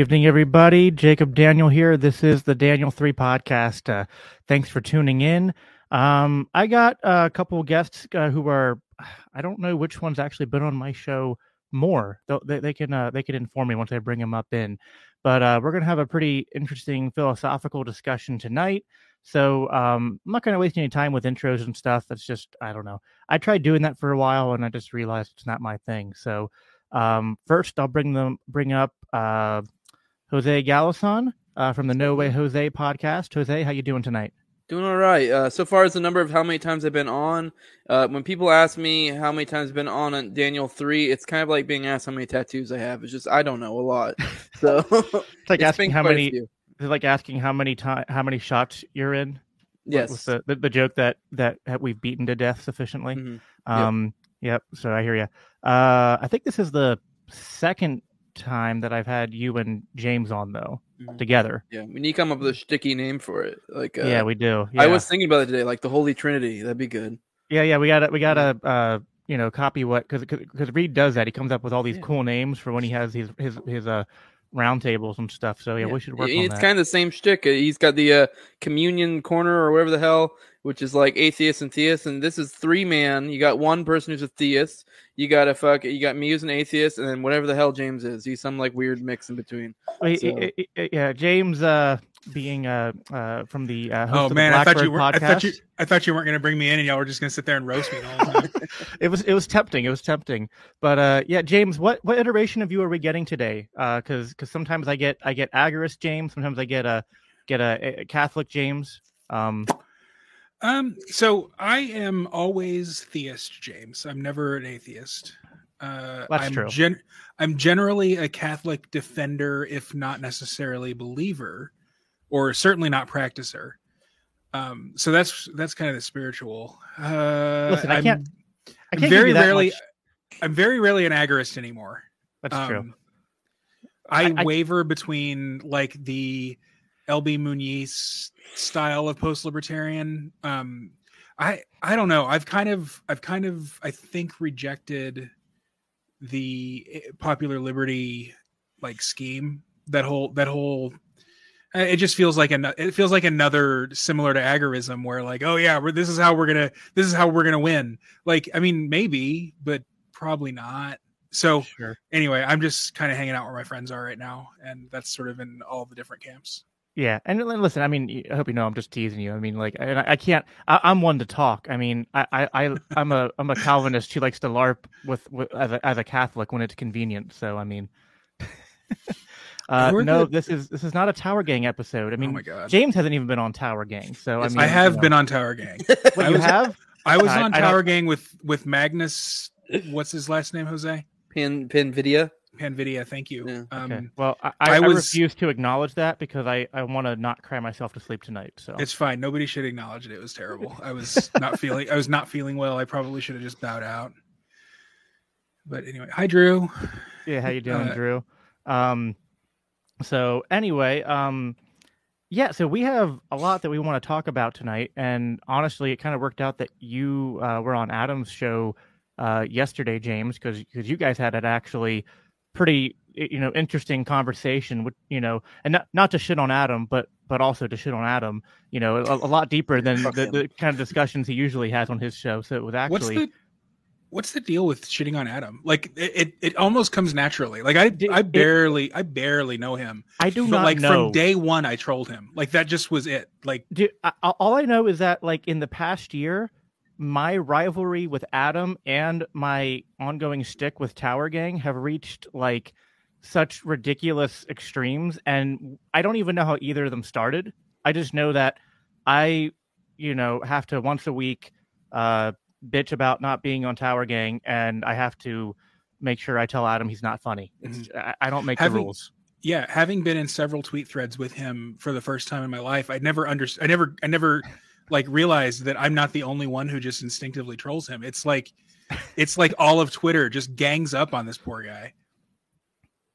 evening, everybody. Jacob Daniel here. This is the Daniel 3 podcast. Uh, thanks for tuning in. Um, I got a couple guests uh, who are, I don't know which one's actually been on my show more. They, they can uh, they can inform me once I bring them up in. But uh, we're going to have a pretty interesting philosophical discussion tonight. So um, I'm not going to waste any time with intros and stuff. That's just, I don't know. I tried doing that for a while and I just realized it's not my thing. So um, first, I'll bring them bring up uh, Jose Galasan uh, from the No Way Jose podcast. Jose, how you doing tonight? Doing all right. Uh, so far as the number of how many times I've been on, uh, when people ask me how many times I've been on on Daniel three, it's kind of like being asked how many tattoos I have. It's just I don't know a lot. So It's like it's asking how many. It's like asking how many time how many shots you're in. Yes. the, the the joke that that we've beaten to death sufficiently. Mhm. Um. Yep. So I hear you. Uh, I think this is the second time that I've had you and James on though Mhm. together. Yeah. We need to come up with a sticky name for it. Like uh, yeah, we do. I was thinking about it today, like the Holy Trinity. That'd be good. Yeah, yeah, we gotta we gotta uh you know copy what because because Reed does that. He comes up with all these Yeah. cool names for when he has his his his uh round tables and stuff. So yeah, we should work on It's kind of the same shtick. Uh, He's got the uh, communion corner or whatever the hell, which is like atheists and theists, and this is three man. You got one person who's a theist. You got a fuck. You got me who's an atheist, and then whatever the hell James is. He's some like weird mix in between. Well, so- yeah, James uh being uh uh from the uh, host Oh of man, the I thought you were. I thought you, I thought you weren't going to bring me in, and y'all were just going to sit there and roast me the time. it was it was tempting. It was tempting. But uh yeah, James, what what iteration of you are we getting today? Uh cuz cuz sometimes I get I get Agorist James, sometimes I get a get a, a Catholic James. Um um. So I am always theist, James. I'm never an atheist. Uh, That's I'm true. Gen- I'm generally a Catholic defender, if not necessarily believer, or certainly not practicer. Um. So that's that's kind of the spiritual. Uh, Listen, I I'm- can't- I can't give very rarely. much- I'm very rarely an agorist anymore. That's true. Um, I, I- I- waver between like the LB Muniz style of post libertarian. Um, I I don't know. I've kind of I've kind of I think rejected the eh, popular liberty like scheme. That whole that whole uh, it just feels like an it feels like another similar to agorism where like oh yeah we're, this is how we're gonna this is how we're gonna win like i mean maybe but probably not so Sure. anyway, I'm just kind of hanging out where my friends are right now, and that's sort of in all the different camps. Yeah, and listen, I mean, I hope you know I'm just teasing you. I mean, like, and I, I can't. I, I'm one to talk. I mean, I, I, I, I'm a, I'm a Calvinist who likes to larp with, with as a, as a Catholic when it's convenient. So, I mean, Uh, Who are no, the- this is this is not a Tower Gang episode. I mean, oh my god, James hasn't even been on Tower Gang, so I mean, I have you know. been on Tower Gang. What, I you was- have? I was on I don't- Tower Gang with with Magnus. What's his last name? Jose Pin Pinvidia. Panvidia. Thank you. Yeah. Um, Okay. Well, I, I, I I refuse to acknowledge that because I, I want to not cry myself to sleep tonight. So It's fine. Nobody should acknowledge it. It was terrible. I was not feeling. I was not feeling well. I probably should have just bowed out. But anyway, hi Drew. yeah, how you doing, uh, Drew? Um, so anyway, um, yeah, so we have a lot that we want to talk about tonight, and honestly, it kind of worked out that you uh, were on Adam's show uh, yesterday, James, because because you guys had it actually pretty you know interesting conversation with you know and not not to shit on Adam but but also to shit on Adam you know a, a lot deeper than the, the kind of discussions he usually has on his show so it was What's actually the What's the deal with shitting on Adam? Like it, it, it almost comes naturally. Like I, I barely, I barely know him. I do not like know from day one, I trolled him. Like that just was it. Like I, I- all I know is that like in the past year, my rivalry with Adam and my ongoing stick with Tower Gang have reached like such ridiculous extremes, and I don't even know how either of them started. I just know that I, you know, have to once a week uh, bitch about not being on Tower Gang, and I have to make sure I tell Adam he's not funny. It's, I, I don't make the rules. yeah, having been in several tweet threads with him for the first time in my life, I never under, I never, I never like realized that I'm not the only one who just instinctively trolls him. It's like, it's like all of Twitter just gangs up on this poor guy.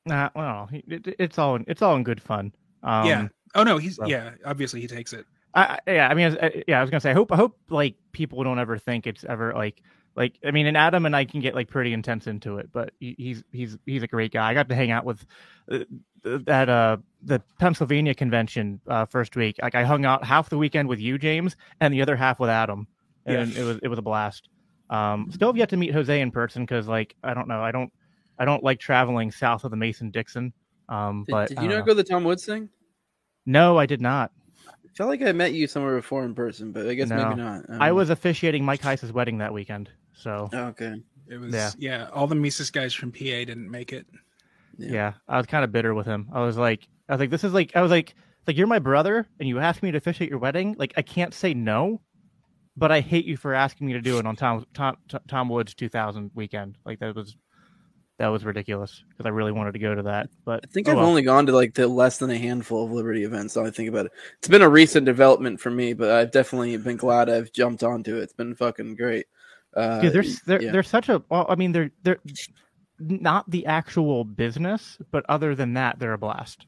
Nah, well, it, it's all in, it's all in good fun. Um, yeah. Oh no, he's so- yeah. Obviously, he takes it. I, I- yeah, I mean, I- yeah, I was gonna say, I hope, I hope, like people don't ever think it's ever like, like, I mean, and Adam and I can get like pretty intense into it, but he, he's he's he's a great guy. I got to hang out with uh, that uh the Pennsylvania convention uh first week. Like, I hung out half the weekend with you, James, and the other half with Adam, and Yeah. it was it was a blast. Um, still have yet to meet Jose in person because, like, I don't know, I don't, I don't like traveling south of the Mason Dixon. Um, Did, but did you don't know. go to the Tom Woods thing? No, I did not. I felt like I met you somewhere before in person, but I guess No. maybe not. I Um, was officiating Mike Heiss's wedding that weekend, so oh, okay. It was Yeah. yeah. All the Mises guys from PA didn't make it. Yeah. yeah, I was kind of bitter with him. I was like, I was like, this is like, I was like, like you're my brother, and you asked me to officiate your wedding. Like, I can't say no, but I hate you for asking me to do it on Tom Tom Tom Woods 2000 weekend. Like that was that was ridiculous because I really wanted to go to that. But I think oh I've well. only gone to like the less than a handful of Liberty events. Now I think about it. It's been a recent development for me, but I've definitely been glad I've jumped onto it. It's been fucking great. Uh, Dude, there's they're, yeah. they're such a. Well, I mean, they're they're not the actual business, but other than that, they're a blast.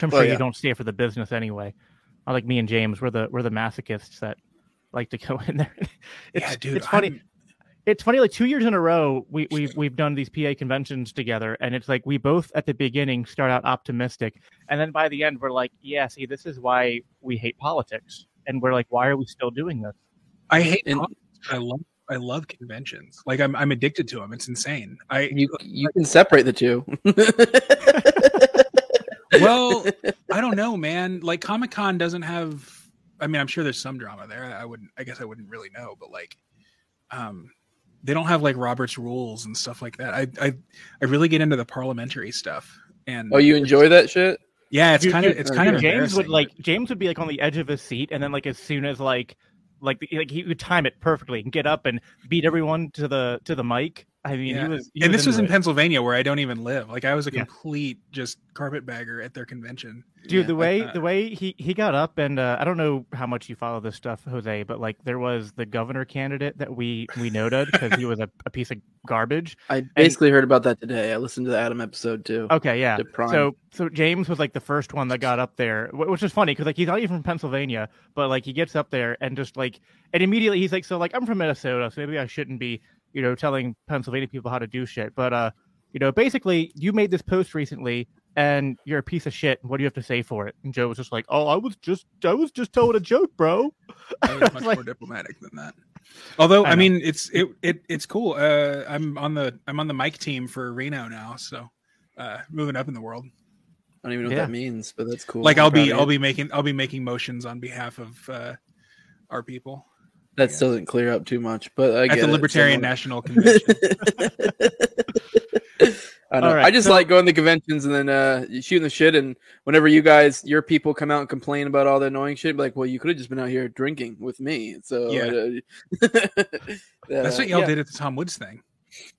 I'm Well, sure yeah. you don't stay for the business anyway. I like me and James, we're the we're the masochists that like to go in there. it's, yeah, dude. it's funny. I'm- It's funny. Like two years in a row, we we've we've done these PA conventions together, and it's like we both at the beginning start out optimistic, and then by the end we're like, yeah, see, this is why we hate politics, and we're like, why are we still doing this? I hate. And- I love. I love conventions. Like I'm. I'm addicted to them. It's insane. I you you can separate the two. well, I don't know, man. Like Comic Con doesn't have. I mean, I'm sure there's some drama there. I wouldn't. I guess I wouldn't really know, but like, um, they don't have like Robert's rules and stuff like that. I I I really get into the parliamentary stuff. And oh, you enjoy that shit? Yeah, it's kind of it's kind of James would like James would be like on the edge of his seat, and then like as soon as like like like he would time it perfectly and get up and beat everyone to the to the mic. I mean, Yeah. he was. he and this was in it. Pennsylvania where I don't even live. Like I was a Yeah. complete just carpetbagger at their convention. dude. Yeah. the way uh, the way he he got up, and uh, I don't know how much you follow this stuff, Jose, but like there was the governor candidate that we we noted because he was a, a piece of garbage. I basically heard about that today. I listened to the Adam episode too. Okay, yeah. So so James was like the first one that got up there, which is funny because like he's not even from Pennsylvania, but like he gets up there and just like and immediately he's like, so like I'm from Minnesota, so maybe I shouldn't be you know telling Pennsylvania people how to do shit, but uh you know basically you made this post recently and you're a piece of shit. What do you have to say for it? And Joe was just like, oh, I was just I was just telling a joke, bro. I was much Like- more diplomatic than that. Although I I, mean, it's it, it it's cool. Uh, I'm on the I'm on the mic team for Reno now, so uh, moving up in the world. I don't even know Yeah. what that means, but that's cool. like I'm I'll be I'll be making I'll be making motions on behalf of uh, our people That still doesn't clear up too much, but I at the. Libertarian Someone- National Convention. I, don't know. All right, I just so- like going to conventions and then uh, shooting the shit. And whenever you guys, your people come out and complain about all the annoying shit, like, well, you could have just been out here drinking with me. So Yeah. uh, That's uh, what y'all yeah. did at the Tom Woods thing.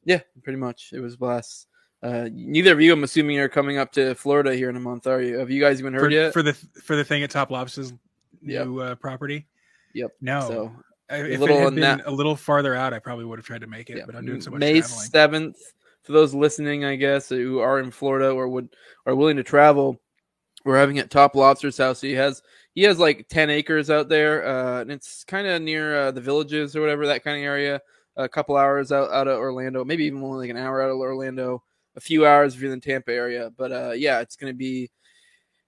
Yeah, pretty much. It was a blast. Uh, neither of you, I'm assuming, are coming up to Florida here in a month, are you? Have you guys even heard for, yet? for the for the thing at Top Lobster's Yep. new uh, property. Yep. No, So if little it had been a little farther out, I probably would have tried to make it. yeah, But I'm doing so much May seventh. For those listening, I guess who are in Florida or would are willing to travel, we're having at Top Lobster's house. He has he has like ten acres out there, uh, and it's kind of near uh, the villages or whatever that kind of area. A couple hours out out of Orlando, maybe even only like an hour out of Orlando. A few hours if you're in the Tampa area, but uh, yeah, it's going to be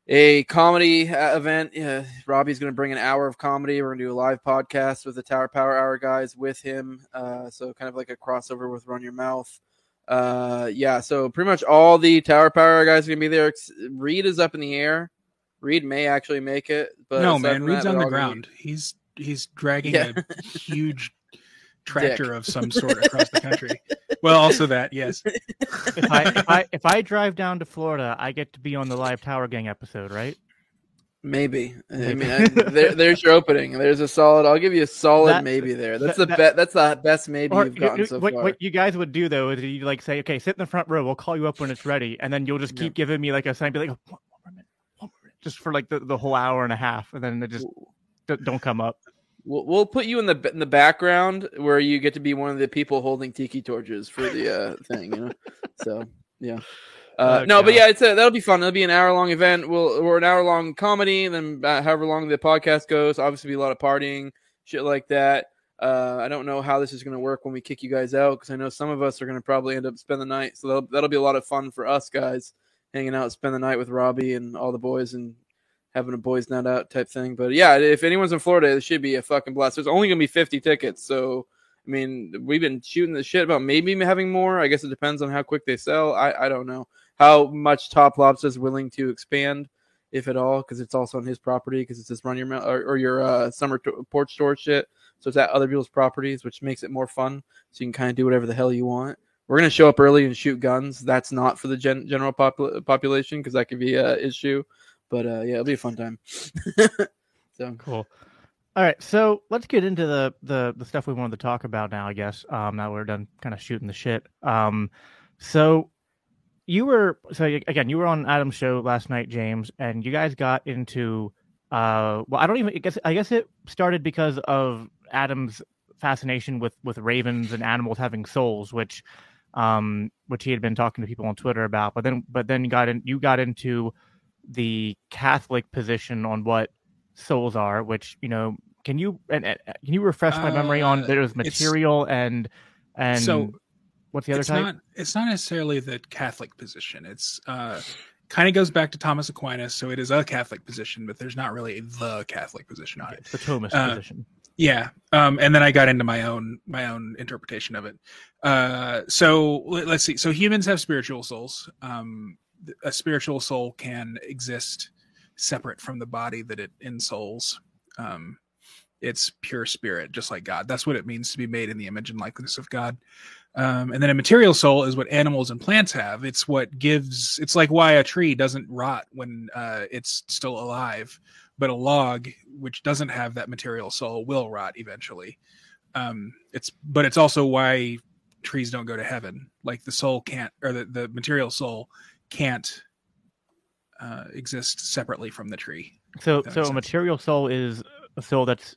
a comedy uh, event. Yeah, Robbie's going to bring an hour of comedy. We're going to do a live podcast with the Tower Power Hour guys with him. Uh, so kind of like a crossover with Run Your Mouth. Uh, yeah, so pretty much all the Tower Power guys are going to be there. Reed is up in the air. Reed may actually make it, but no, man, Reed's that, on the all gonna be- ground. He's he's dragging Yeah. a huge tractor of some sort across the country. Well, also that, yes. If I, if I if I drive down to Florida, I get to be on the live Tower Gang episode, right? Maybe. I mean, I, there, there's your opening. There's a solid. I'll give you a solid That- maybe there. That's that- the that- bet. That's the best maybe Or you've you- gotten so what, far. what you guys would do though is you like say, okay, sit in the front row. We'll call you up when it's ready, and then you'll just keep giving me like a sign, be like, oh, one, one more minute, one more minute, just for like the, the whole hour and a half, and then it just d- don't come up. We'll, we'll put you in the in the background where you get to be one of the people holding tiki torches for the uh, thing. You know, so yeah. Uh, Oh, no, but yeah, it's a, that'll be fun. It'll be an hour long event. We'll we're an hour long comedy, and then uh, however long the podcast goes. Obviously, be a lot of partying, shit like that. Uh, I don't know how this is going to work when we kick you guys out because I know some of us are going to probably end up spend the night. So that'll, that'll be a lot of fun for us guys, hanging out, spend the night with Robbie and all the boys, and having a boys' night out type thing. But yeah, if anyone's in Florida, it should be a fucking blast. There's only to be 50 tickets, so I mean, we've been shooting the shit about maybe having more. I guess it depends on how quick they sell. I I don't know how much Top Lobster is willing to expand, if at all, because it's also on his property because it's just run your or, or your uh, summer t- porch store shit. So it's at other people's properties, which makes it more fun. So you can kind of do whatever the hell you want. We're gonna show up early and shoot guns. That's not for the gen- general popul- population because that could be a issue. But uh, yeah, it'll be a fun time. so Cool. All right, so let's get into the the the stuff we wanted to talk about now. I guess um, now we're done kind of shooting the shit. Um, so you were so again you were on Adam's show last night, James, and you guys got into uh, well, I don't even I guess I guess it started because of Adam's fascination with with ravens and animals having souls, which um which he had been talking to people on Twitter about, but then but then got in you got into the Catholic position on what souls are, which you know, can you and, and can you refresh my memory on Uh, there's material and and So, what's the other it's type? not it's not necessarily the Catholic position. It's uh kind of goes back to Thomas Aquinas, so it is a Catholic position, but there's not really the Catholic position on it. It's the Thomist uh, position. Yeah. Um, and then I got into my own my own interpretation of it. Uh, so let, us see. So humans have spiritual souls. Um, a spiritual soul can exist separate from the body that it ensouls. Um, it's pure spirit, just like God. That's what it means to be made in the image and likeness of God. Um, and then a material soul is what animals and plants have. It's what gives. It's like why a tree doesn't rot when uh, it's still alive, but a log, which doesn't have that material soul, will rot eventually. Um, it's but it's also why trees don't go to heaven. Like the soul can't, or the, the material soul can't uh, exist separately from the tree. So so a material soul is a soul that's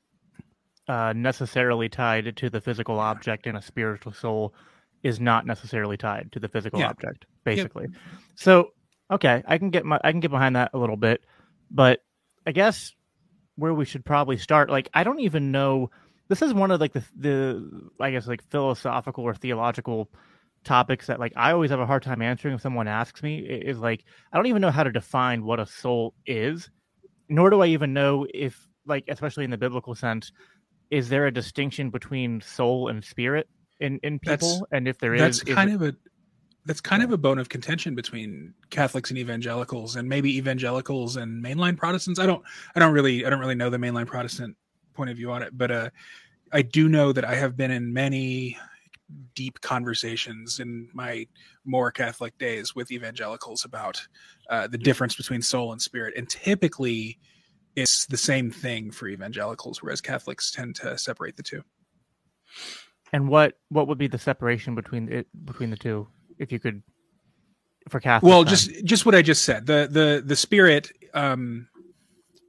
uh, necessarily tied to the physical object, and a spiritual soul is not necessarily tied to the physical Yeah. object. Basically, so okay, I can get my I can get behind that a little bit, but I guess where we should probably start, like I don't even know. This is one of like the the I guess like philosophical or theological topics that like I always have a hard time answering if someone asks me is like I don't even know how to define what a soul is nor do I even know if, like, especially in the biblical sense, is there a distinction between soul and spirit in in people? That's- and if there is, that's is kind it- of a that's kind of a bone of contention between Catholics and evangelicals, and maybe evangelicals and mainline Protestants. I don't, I don't really, I don't really know the mainline Protestant point of view on it, but uh, I do know that I have been in many deep conversations in my more Catholic days with evangelicals about uh, the difference between soul and spirit, and typically it's the same thing for evangelicals, whereas Catholics tend to separate the two. And what what would be the separation between it between the two, if you could, for Catholic? Well, just just what I just said. The the the spirit. Um,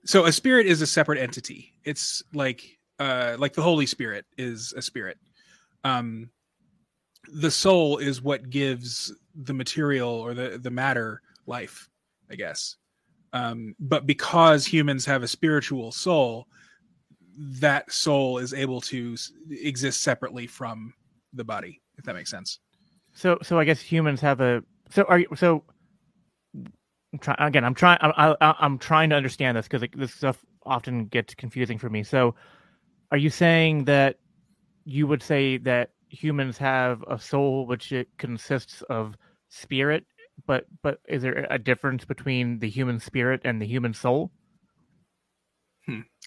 so a spirit is a separate entity. It's like uh, like the Holy Spirit is a spirit. Um, the soul is what gives the material or the the matter life, I guess. Um, but because humans have a spiritual soul, that soul is able to exist separately from the body. If that makes sense. So, so I guess humans have a. So are you? So I'm trying again. I'm trying. I, I, I'm trying to understand this because this stuff often gets confusing for me. So, are you saying that you would say that humans have a soul which it consists of spirit, but but is there a difference between the human spirit and the human soul?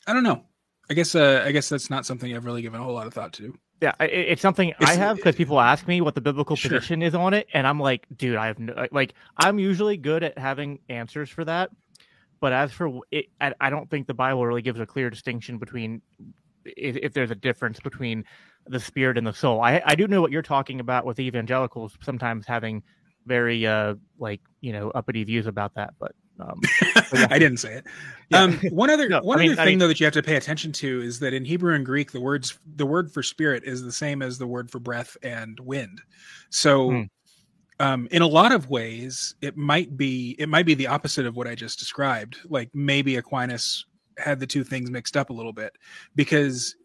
I don't know. I guess uh, I guess that's not something I've really given a whole lot of thought to. Yeah, it, it's something I have because people ask me what the biblical Sure. position is on it, and I'm like, dude, I have no like. I'm usually good at having answers for that, but as for it, I, I don't think the Bible really gives a clear distinction between if, if there's a difference between the spirit and the soul. I I do know what you're talking about with evangelicals sometimes having very uh like you know uppity views about that, but um, yeah. I didn't say it. Yeah. Um, one other No, one I mean- other I thing mean- though that you have to pay attention to is that in Hebrew and Greek the words the word for spirit is the same as the word for breath and wind. So Hmm. um, in a lot of ways it might be it might be the opposite of what I just described. Like maybe Aquinas had the two things mixed up a little bit because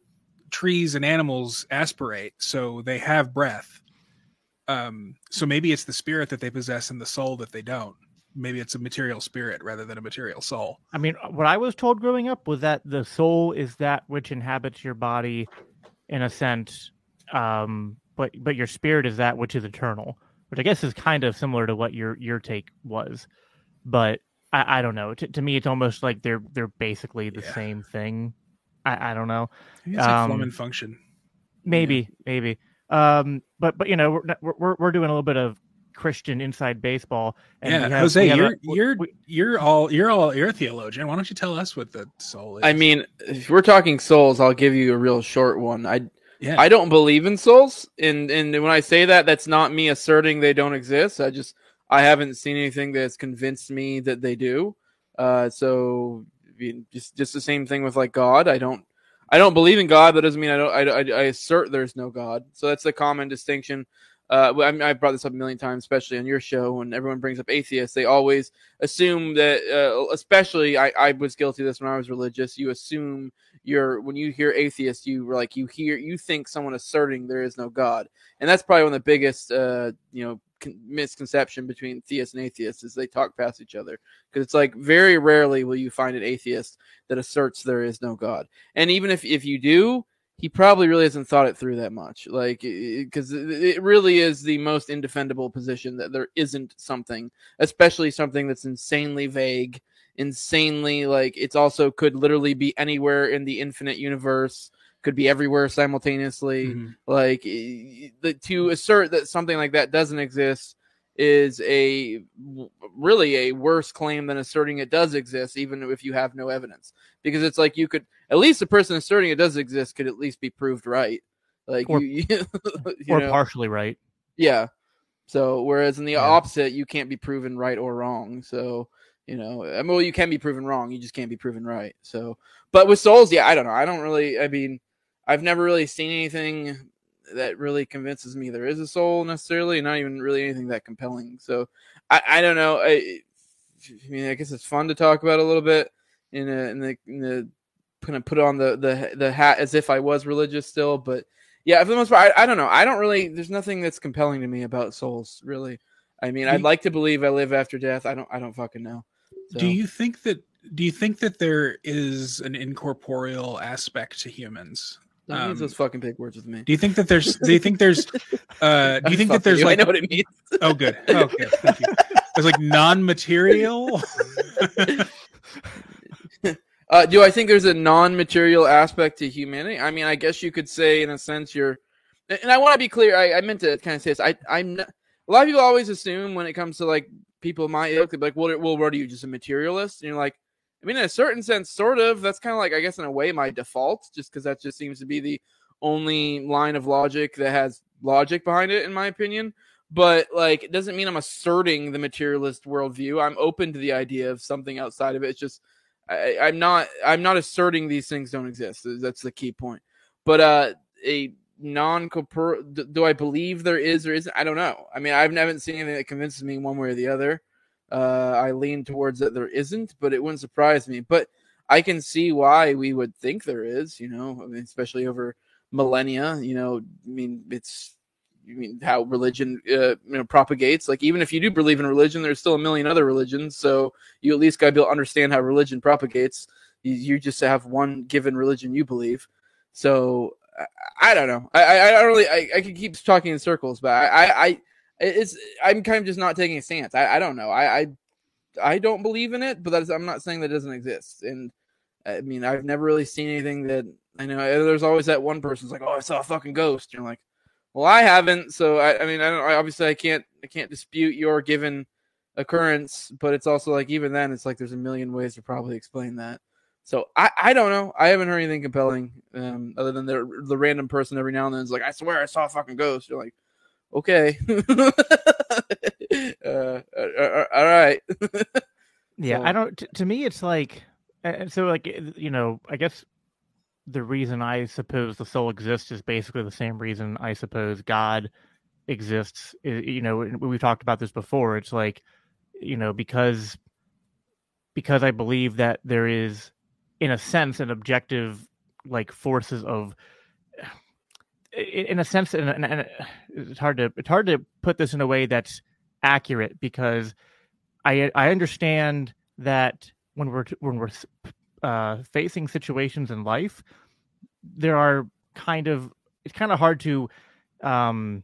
trees and animals aspirate, so they have breath. Um, so maybe it's the spirit that they possess and the soul that they don't. Maybe it's a material spirit rather than a material soul. I mean, what I was told growing up was that the soul is that which inhabits your body, in a sense, um, but but your spirit is that which is eternal, which I guess is kind of similar to what your your take was, but I, I don't know. To, to me, it's almost like they're they're basically the Yeah. same thing. I, I don't know. I think it's like form Um, and function. Maybe, maybe. Um, but but you know, we're we're we're doing a little bit of Christian inside baseball. And yeah, have- Jose, we have a- you're we- you're we- you're all you're all you're a theologian. Why don't you tell us what the soul is? I mean, if we're talking souls, I'll give you a real short one. I yeah, I don't believe in souls, and and when I say that, that's not me asserting they don't exist. I just I haven't seen anything that's convinced me that they do. Uh, so just just the same thing with like God. I don't I don't believe in God. That doesn't mean I don't. I, I, I assert there's no God. So that's a common distinction. Uh, I mean, I've brought this up a million times, especially on your show. When everyone brings up atheists, they always assume that. Uh, especially, I, I was guilty of this when I was religious. You assume you're when you hear atheist, you like you hear you think someone asserting there is no God, and that's probably one of the biggest uh, you know con- misconception between theists and atheists is they talk past each other. Because it's like very rarely will you find an atheist that asserts there is no God, and even if if you do, he probably really hasn't thought it through that much, like because it, it really is the most indefendable position that there isn't something, especially something that's insanely vague insanely like it's also could literally be anywhere in the infinite universe could be everywhere simultaneously Mhm. like the, to assert that something like that doesn't exist is a really a worse claim than asserting it does exist even if you have no evidence because it's like you could at least the person asserting it does exist could at least be proved right like Or- you, you or know? partially right. Yeah. So whereas in the Yeah. opposite, you can't be proven right or wrong. So you know, I mean, well, you can be proven wrong. You just can't be proven right. So, but with souls, yeah, I don't know. I don't really. I mean, I've never really seen anything that really convinces me there is a soul necessarily. Not even really anything that compelling. So, I, I don't know. I, I mean, I guess it's fun to talk about a little bit in a, in the in the kind of put on the the the hat as if I was religious still, but yeah, for the most part, I, I don't know. I don't really. There's nothing that's compelling to me about souls, really. I mean, I'd like to believe I live after death. I don't. I don't fucking know. Do you think that do you think that there is an incorporeal aspect to humans? Don't use um, those fucking big words with me. Do you think that there's do you think there's uh do you think that there's you, like I know what it means. oh good. Oh good. Thank you. There's like non-material. Uh, do I think there's a non-material aspect to humanity? I mean, I guess you could say, in a sense, you're and I want to be clear. I, I meant to kind of say this. I I'm not, a lot of people always assume when it comes to like people my ilk, like, well, well, what are you, just a materialist? And you're like, I mean, in a certain sense, sort of. That's kind of like, I guess, in a way, my default, just because that just seems to be the only line of logic that has logic behind it, in my opinion. But like, it doesn't mean I'm asserting the materialist worldview. I'm open to the idea of something outside of it. It's just I, I'm not I'm not asserting these things don't exist. That's the key point. But uh, a non corporeal do I believe there is or isn't? I don't know. I mean, I haven't seen anything that convinces me one way or the other. Uh, I lean towards that there isn't, but it wouldn't surprise me. But I can see why we would think there is. You know, I mean, especially over millennia. You know, I mean, it's I mean how religion uh, you know propagates. Like even if you do believe in religion, there's still a million other religions. So you at least got to be able to understand how religion propagates. You, you just have one given religion you believe. So I, I don't know. I, I, I don't really. I, I could keep talking in circles, but I, I, I it's I'm kind of just not taking a stance. I, I don't know. I, I I don't believe in it, but that's, I'm not saying that it doesn't exist. And I mean, I've never really seen anything that I know. There's always that one person's like, "Oh, I saw a fucking ghost." And you're like, "Well, I haven't." So I, I mean, I don't. I, obviously, I can't. I can't dispute your given occurrence, but it's also like even then, it's like there's a million ways to probably explain that. So I, I don't know. I haven't heard anything compelling, um, other than the the random person every now and then is like, "I swear I saw a fucking ghost." You're like, okay, uh, uh, uh, all right. Yeah, So- I don't. T- to me, it's like, so like eh, you know, I guess the reason I suppose the soul exists is basically the same reason I suppose God exists. You know, we've talked about this before. It's like, you know, because because I believe that there is, in a sense, an objective like forces of in a sense and, and, it's hard to it's hard to put this in a way that's accurate because I I understand that when we're when we're uh, facing situations in life, there are kind of it's kind of hard to um,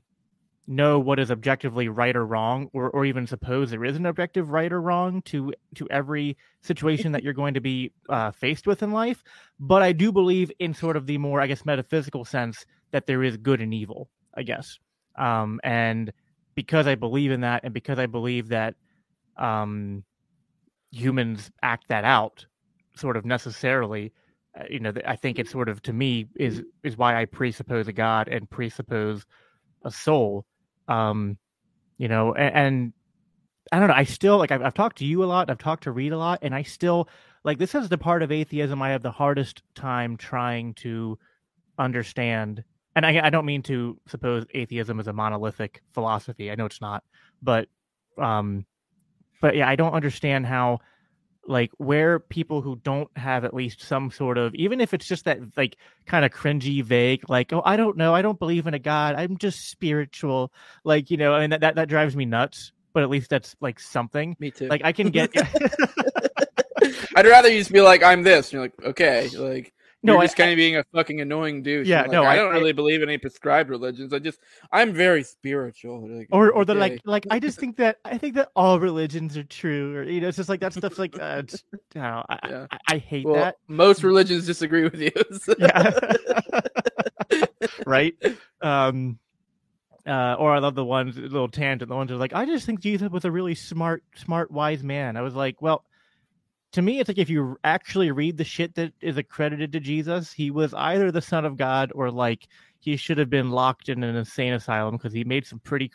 know what is objectively right or wrong, or or even suppose there is an objective right or wrong to to every situation that you're going to be uh, faced with in life. But I do believe in sort of the more I guess metaphysical sense that there is good and evil. I guess, um, and because I believe in that, and because I believe that um, humans act that out sort of necessarily uh, you know i think it sort of to me is is why i presuppose a god and presuppose a soul um you know and, and i don't know i still like I've, I've talked to you a lot i've talked to reed a lot and i still like this is the part of atheism i have the hardest time trying to understand and I, I don't mean to suppose atheism is a monolithic philosophy i know it's not but um but yeah i don't understand how like where people who don't have at least some sort of even if it's just that like kind of cringy vague like oh i don't know i don't believe in a god i'm just spiritual like you know and that that, that drives me nuts but at least that's like something Me too. like i can get I'd rather you just be like, "I'm this." And you're like, "Okay," like. No, you're I- just kind of being a fucking annoying douche. Yeah, like, no, I, I- don't I- really believe in any prescribed religions. I just, I'm very spiritual. Like, or or the okay. like like i just think that i think that all religions are true or you know it's just like that stuff's like uh, it's, I, I, Yeah. I, I hate well, that most religions disagree with you. so- yeah right um uh or i love the ones little tangent the ones that are like i just think jesus was a really smart smart wise man i was like well to me it's like if you actually read the shit that is accredited to jesus he was either the son of god or like he should have been locked in an insane asylum because he made some pretty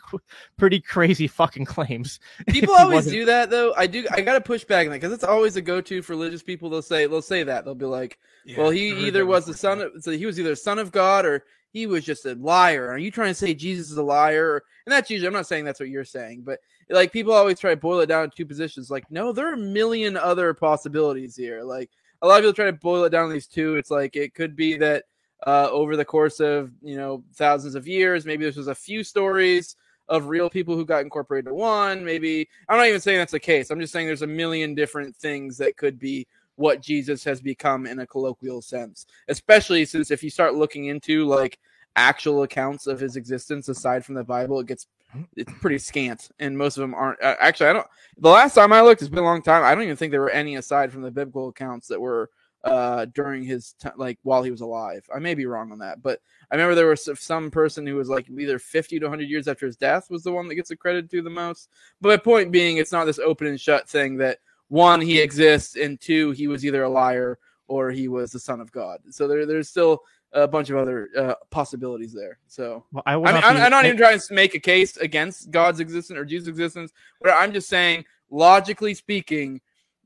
pretty crazy fucking claims People always wasn't- do that though. I do. I gotta push back on that because it's always a go-to for religious people. They'll say, they'll say that they'll be like, Yeah, well, he either was the son of, so he was either son of God or he was just a liar. Are you trying to say Jesus is a liar? And that's usually, I'm not saying that's what you're saying, but like people always try to boil it down to two positions. Like, no, there are a million other possibilities here. Like a lot of people try to boil it down to these two. It's like it could be that uh, over the course of you know thousands of years, maybe this was a few stories of real people who got incorporated to one. Maybe I'm not even saying that's the case. I'm just saying there's a million different things that could be what Jesus has become in a colloquial sense. Especially since if you start looking into like actual accounts of his existence aside from the Bible, it gets it's pretty scant, and most of them aren't. Uh, actually, I don't. The last time I looked, it's been a long time. I don't even think there were any aside from the biblical accounts that were uh, during his t- like while he was alive. I may be wrong on that, but I remember there was some person who was like either 50 to 100 years after his death was the one that gets accredited to the most. But my point being, it's not this open and shut thing that one he exists and two he was either a liar or he was the son of God. So there, there's still a bunch of other uh, possibilities there. So Well, I will I mean, not I'm, be- not even trying to make a case against God's existence or Jesus' existence, but I'm just saying, logically speaking,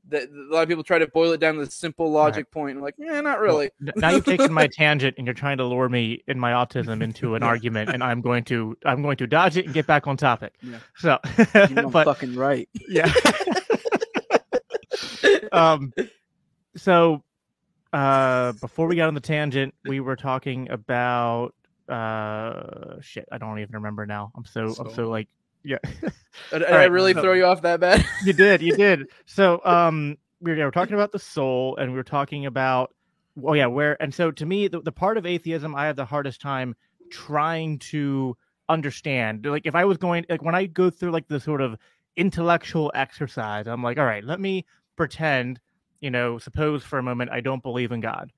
that a lot of people try to boil it down to the simple logic point. I'm like, yeah, not really. N- now you've taken my tangent and you're trying to lure me in my autism into an argument and i'm going to i'm going to dodge it and get back on topic Yeah. so You're but fucking right. yeah um so uh before we got on the tangent we were talking about uh shit i don't even remember now. I'm so i'm so So- like yeah. Did, All I really so- throw you off that bad? you did you did. So um we were, yeah, we're talking about the soul and we were talking about well yeah where and so to me the, the part of atheism i have the hardest time trying to understand. Like if i was going like when i go through like the sort of intellectual exercise i'm like all right let me pretend you know suppose for a moment i don't believe in god.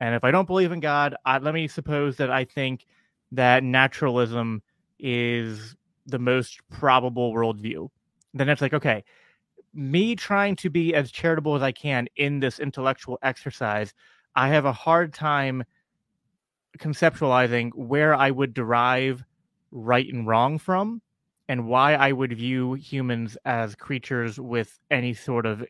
And if i don't believe in god I, let me suppose that i think that naturalism is the most probable worldview. Then it's like okay me trying to be as charitable as I can in this intellectual exercise, I have a hard time conceptualizing where I would derive right and wrong from and why I would view humans as creatures with any sort of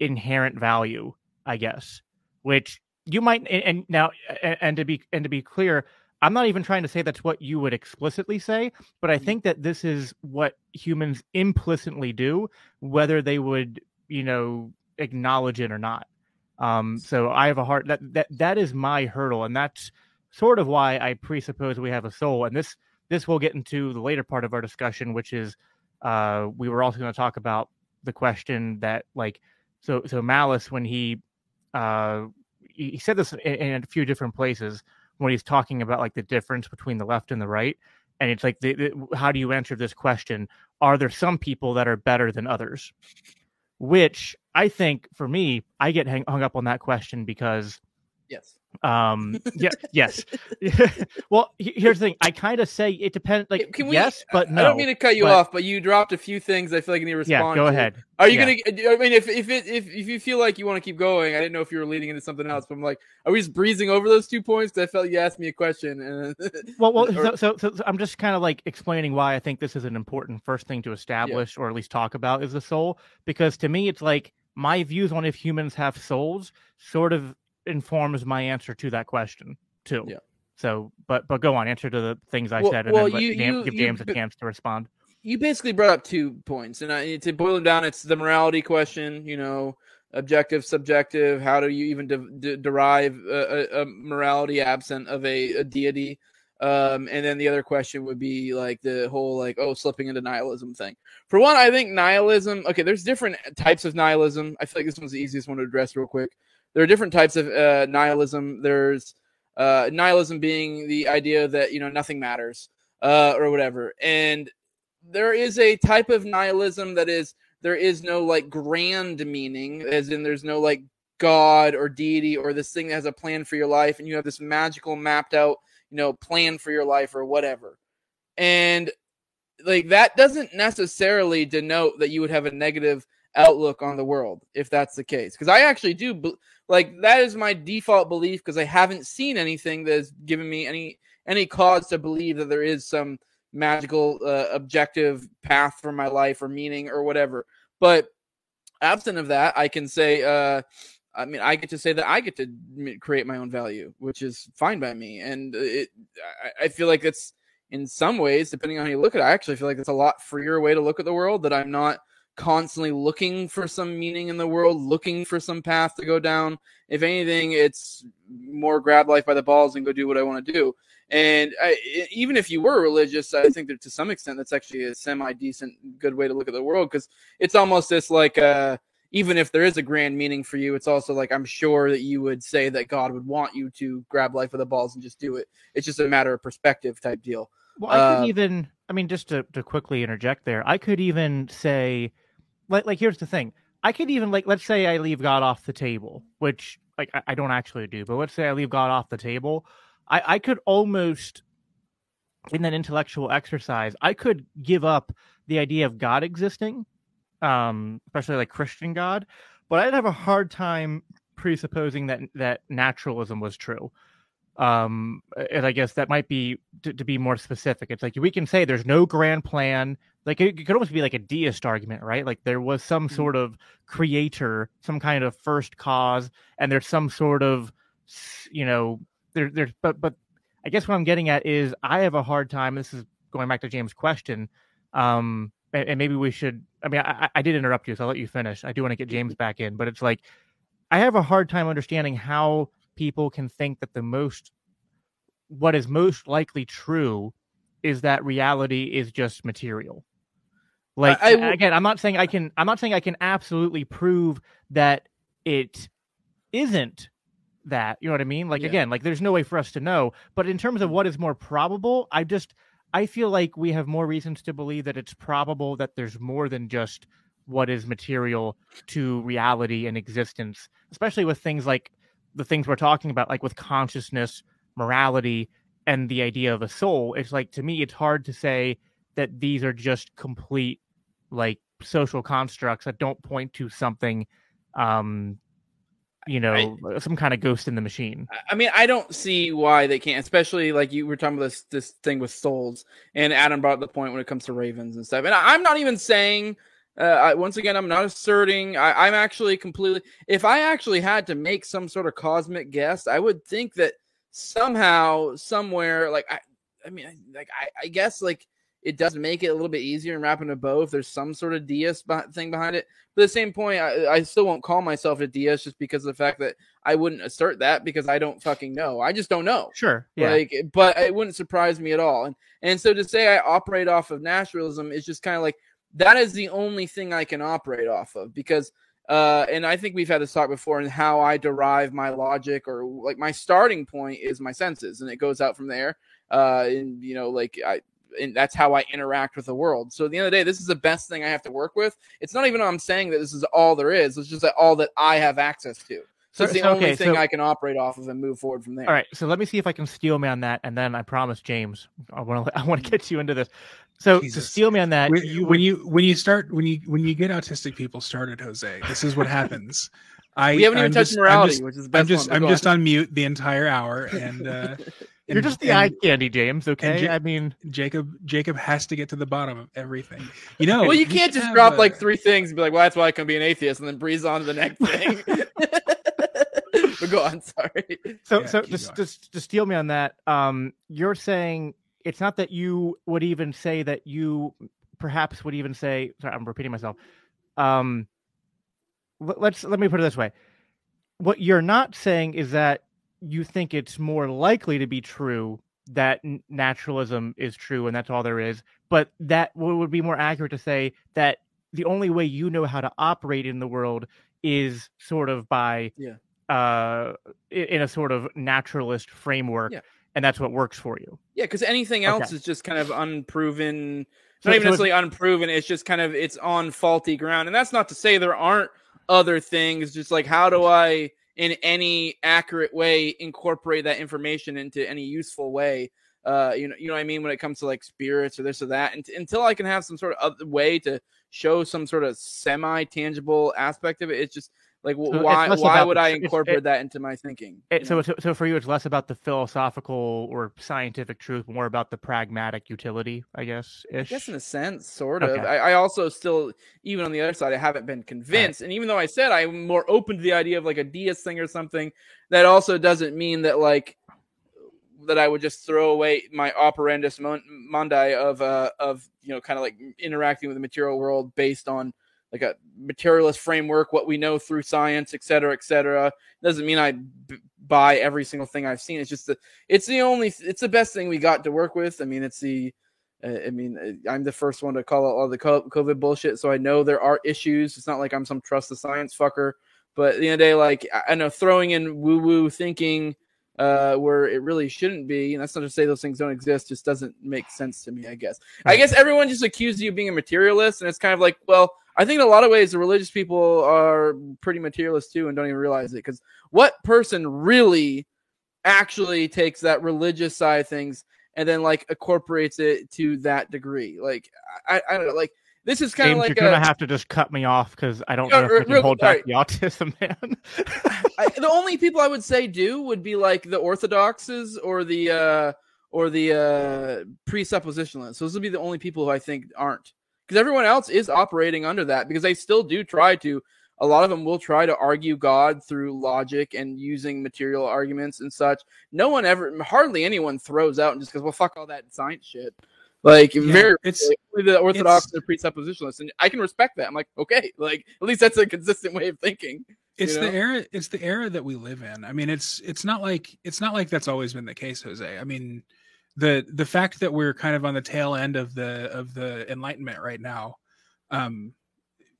inherent value, I guess. Which you might and, and now and, and to be and to be clear, I'm not even trying to say that's what you would explicitly say, but I think that this is what humans implicitly do, whether they would, you know, acknowledge it or not. Um, so I have a heart that that that is my hurdle, and that's sort of why I presuppose we have a soul. And this this will get into the later part of our discussion, which is uh, we were also going to talk about the question that like so so Malice when he uh, he said this in, in a few different places when he's talking about like the difference between the left and the right and it's like the, the, how do you answer this question are there some people that are better than others which i think for me i get hang, hung up on that question because Yes. Um yeah yes well here's the thing i kind of say it depends like Can we- yes but no I don't mean to cut you but- off, but you dropped a few things I feel like I need to yeah go to. ahead Are you Yeah. gonna? I mean, if if it if, if you feel like you want to keep going, I didn't know if you were leading into something else. But I'm like, are we just breezing over those two points? Because I felt you asked me a question, and Well, well, or- so, so, so, so I'm just kind of like explaining why I think this is an important first thing to establish or at least talk about is the soul. Because to me, it's like my views on if humans have souls sort of informs my answer to that question too. Yeah. So, but but go on, answer to the things I Well- said, and well, then you- you- give you James a b- chance to respond. you basically brought up two points, and I, to boil them down, it's the morality question. You know, objective, subjective. How do you even de- de- derive a, a, a morality absent of a, a deity? Um, and then the other question would be like the whole like oh slipping into nihilism thing. For one, I think nihilism. Okay, there's different types of nihilism. I feel like this one's the easiest one to address real quick. There are different types of uh, nihilism. There's uh, nihilism being the idea that you know nothing matters uh, or whatever, and there is a type of nihilism that is there is no like grand meaning, as in there's no like God or deity or this thing that has a plan for your life, and you have this magical mapped out you know plan for your life or whatever, and like that doesn't necessarily denote that you would have a negative outlook on the world if that's the case. Because i actually do like that is my default belief because i haven't seen anything that has given me any any cause to believe that there is some magical uh, objective path for my life or meaning or whatever. But absent of that i can say uh i mean i get to say that i get to create my own value which is fine by me. And it i, I feel like it's in some ways depending on how you look at it i actually feel like it's a lot freer way to look at the world that i'm not constantly looking for some meaning in the world looking for some path to go down if anything it's more grab life by the balls and go do what i want to do and I, even if you were religious, I think that to some extent that's actually a semi decent, good way to look at the world because it's almost this like, uh, even if there is a grand meaning for you, it's also like I'm sure that you would say that God would want you to grab life with the balls and just do it. It's just a matter of perspective type deal. Well, I could Uh, even, I mean, just to, to quickly interject there, I could even say, like, like here's the thing. I could even like, let's say I leave God off the table, which like I, I don't actually do, but let's say I leave God off the table, I, I could almost in that intellectual exercise, I could give up the idea of God existing, um, especially like Christian God, but I'd have a hard time presupposing that that naturalism was true. Um, and I guess that might be to, to be more specific. It's like we can say there's no grand plan. Like it, it could almost be like a deist argument, right? Like there was some Mhm. sort of creator, some kind of first cause, and there's some sort of, you know, there, there's but but I guess what I'm getting at is I have a hard time. This is going back to James' question. Um, and, and maybe we should. I mean, I, I- I did interrupt you, so I'll let you finish. I do want to get James back in, but it's like I have a hard time understanding how people can think that the most, what is most likely true, is that reality is just material. Like I w- again, I'm not saying I can. I'm not saying I can absolutely prove that it isn't that. You know what I mean? Like Yeah. again, like there's no way for us to know. But in terms of what is more probable, I just I feel like we have more reasons to believe that it's probable that there's more than just what is material to reality and existence, especially with things like the things we're talking about, like with consciousness, morality, and the idea of a soul. It's like to me, it's hard to say that these are just complete like social constructs that don't point to something um you know some kind of ghost in the machine I- I mean, I don't see why they can't, especially like you were talking about this this thing with souls, and Adam brought up the point when it comes to ravens and stuff. And I, I'm not even saying, uh, I, once again, I'm not asserting. I, I'm actually completely. If I actually had to make some sort of cosmic guess, I would think that somehow, somewhere, like I, I mean, like I, I guess like it does make it a little bit easier in wrapping a bow if there's some sort of deist beh- thing behind it. But at the same point, I, I still won't call myself a deist just because of the fact that I wouldn't assert that because I don't fucking know. I just don't know. sure yeah Like, but it wouldn't surprise me at all. And and so to say I operate off of naturalism is just kind of like that is the only thing I can operate off of because uh and I think we've had this talk before and how I derive my logic or like my starting point is my senses and it goes out from there. Uh and you know like I and that's how I interact with the world. So at the end of the day, this is the best thing I have to work with. It's not even I'm saying that this is all there is. It's just that all that I have access to. So it's the So- only okay, thing so- I can operate off of and move forward from there. all right so let me see if i can steel man that and then i promise james i want to i want to get you into this so to steel man that when you you, when you when you start when you when you get autistic people started, Jose, this is what happens. I we haven't even I'm touched just- I'm morality, just- which is the best I'm just one, I'm but go just on. on mute the entire hour, and uh, you're and- just the and eye candy james okay Ja- i mean Jacob Jacob has to get to the bottom of everything. You know, well, you can't just drop a- like three things and be like, "Well, that's why I can be an atheist," and then breeze on to the next thing. but go on, sorry. So, Yeah, so just, just to steel man that, um, you're saying it's not that you would even say that you perhaps would even say. Sorry, I'm repeating myself. Um, let- let's let me put it this way: what you're not saying is that you think it's more likely to be true that naturalism is true and that's all there is, but that would be more accurate to say that the only way you know how to operate in the world is sort of by Yeah. uh in a sort of naturalist framework Yeah. And that's what works for you Yeah, because anything else Okay. is just kind of unproven. So- not even necessarily unproven. It's just kind of it's on faulty ground, and that's not to say there aren't other things. Just like how do I, in any accurate way, incorporate that information into any useful way? Uh, you know, you know what I mean when it comes to like spirits or this or that. And until I can have some sort of other way to show some sort of semi tangible aspect of it, it's just like So why why would the I incorporate it- that into my thinking? It, so, so so for you it's less about the philosophical or scientific truth more about the pragmatic utility i guess I guess in a sense, sort of. Okay. I, I also still, even on the other side, I haven't been convinced. And even though I said I'm more open to the idea of like a deist thing or something, that also doesn't mean that like that I would just throw away my operandus mundi of uh of you know kind of like interacting with the material world based on like a materialist framework, what we know through science, et cetera, et cetera. Doesn't mean I b- buy every single thing I've seen. It's just the it's the only it's the best thing we got to work with. I mean, it's the uh, I mean, uh, I'm the first one to call out all the COVID bullshit, so I know there are issues. It's not like I'm some trust the science fucker, but at the end of the day, like I- I know throwing in woo woo thinking uh, where it really shouldn't be, and that's not to say those things don't exist, just doesn't make sense to me. I guess. I guess everyone just accuses you of being a materialist, and it's kind of like, well, I think in a lot of ways the religious people are pretty materialist too and don't even realize it. Because what person really actually takes that religious side of things and then like incorporates it to that degree? Like I, I don't know. Like this is kind of like you're a, gonna have to just cut me off because I don't know if we can real- hold back alright. the autism, man. I, the only people I would say do would be like the orthodoxes or the uh or the uh presuppositionalists. Those would be the only people who I think aren't. Because everyone else is operating under that because they still do try to a lot of them will try to argue God through logic and using material arguments and such. No one ever hardly anyone throws out and just goes, Well fuck all that science shit. Like Yeah, very it's the orthodox and presuppositionalists. And I can respect that. I'm like, okay, like at least that's a consistent way of thinking. it's you the era it's the era that we live in i mean it's it's not like it's not like that's always been the case jose i mean the the fact that we're kind of on the tail end of the of the enlightenment right now um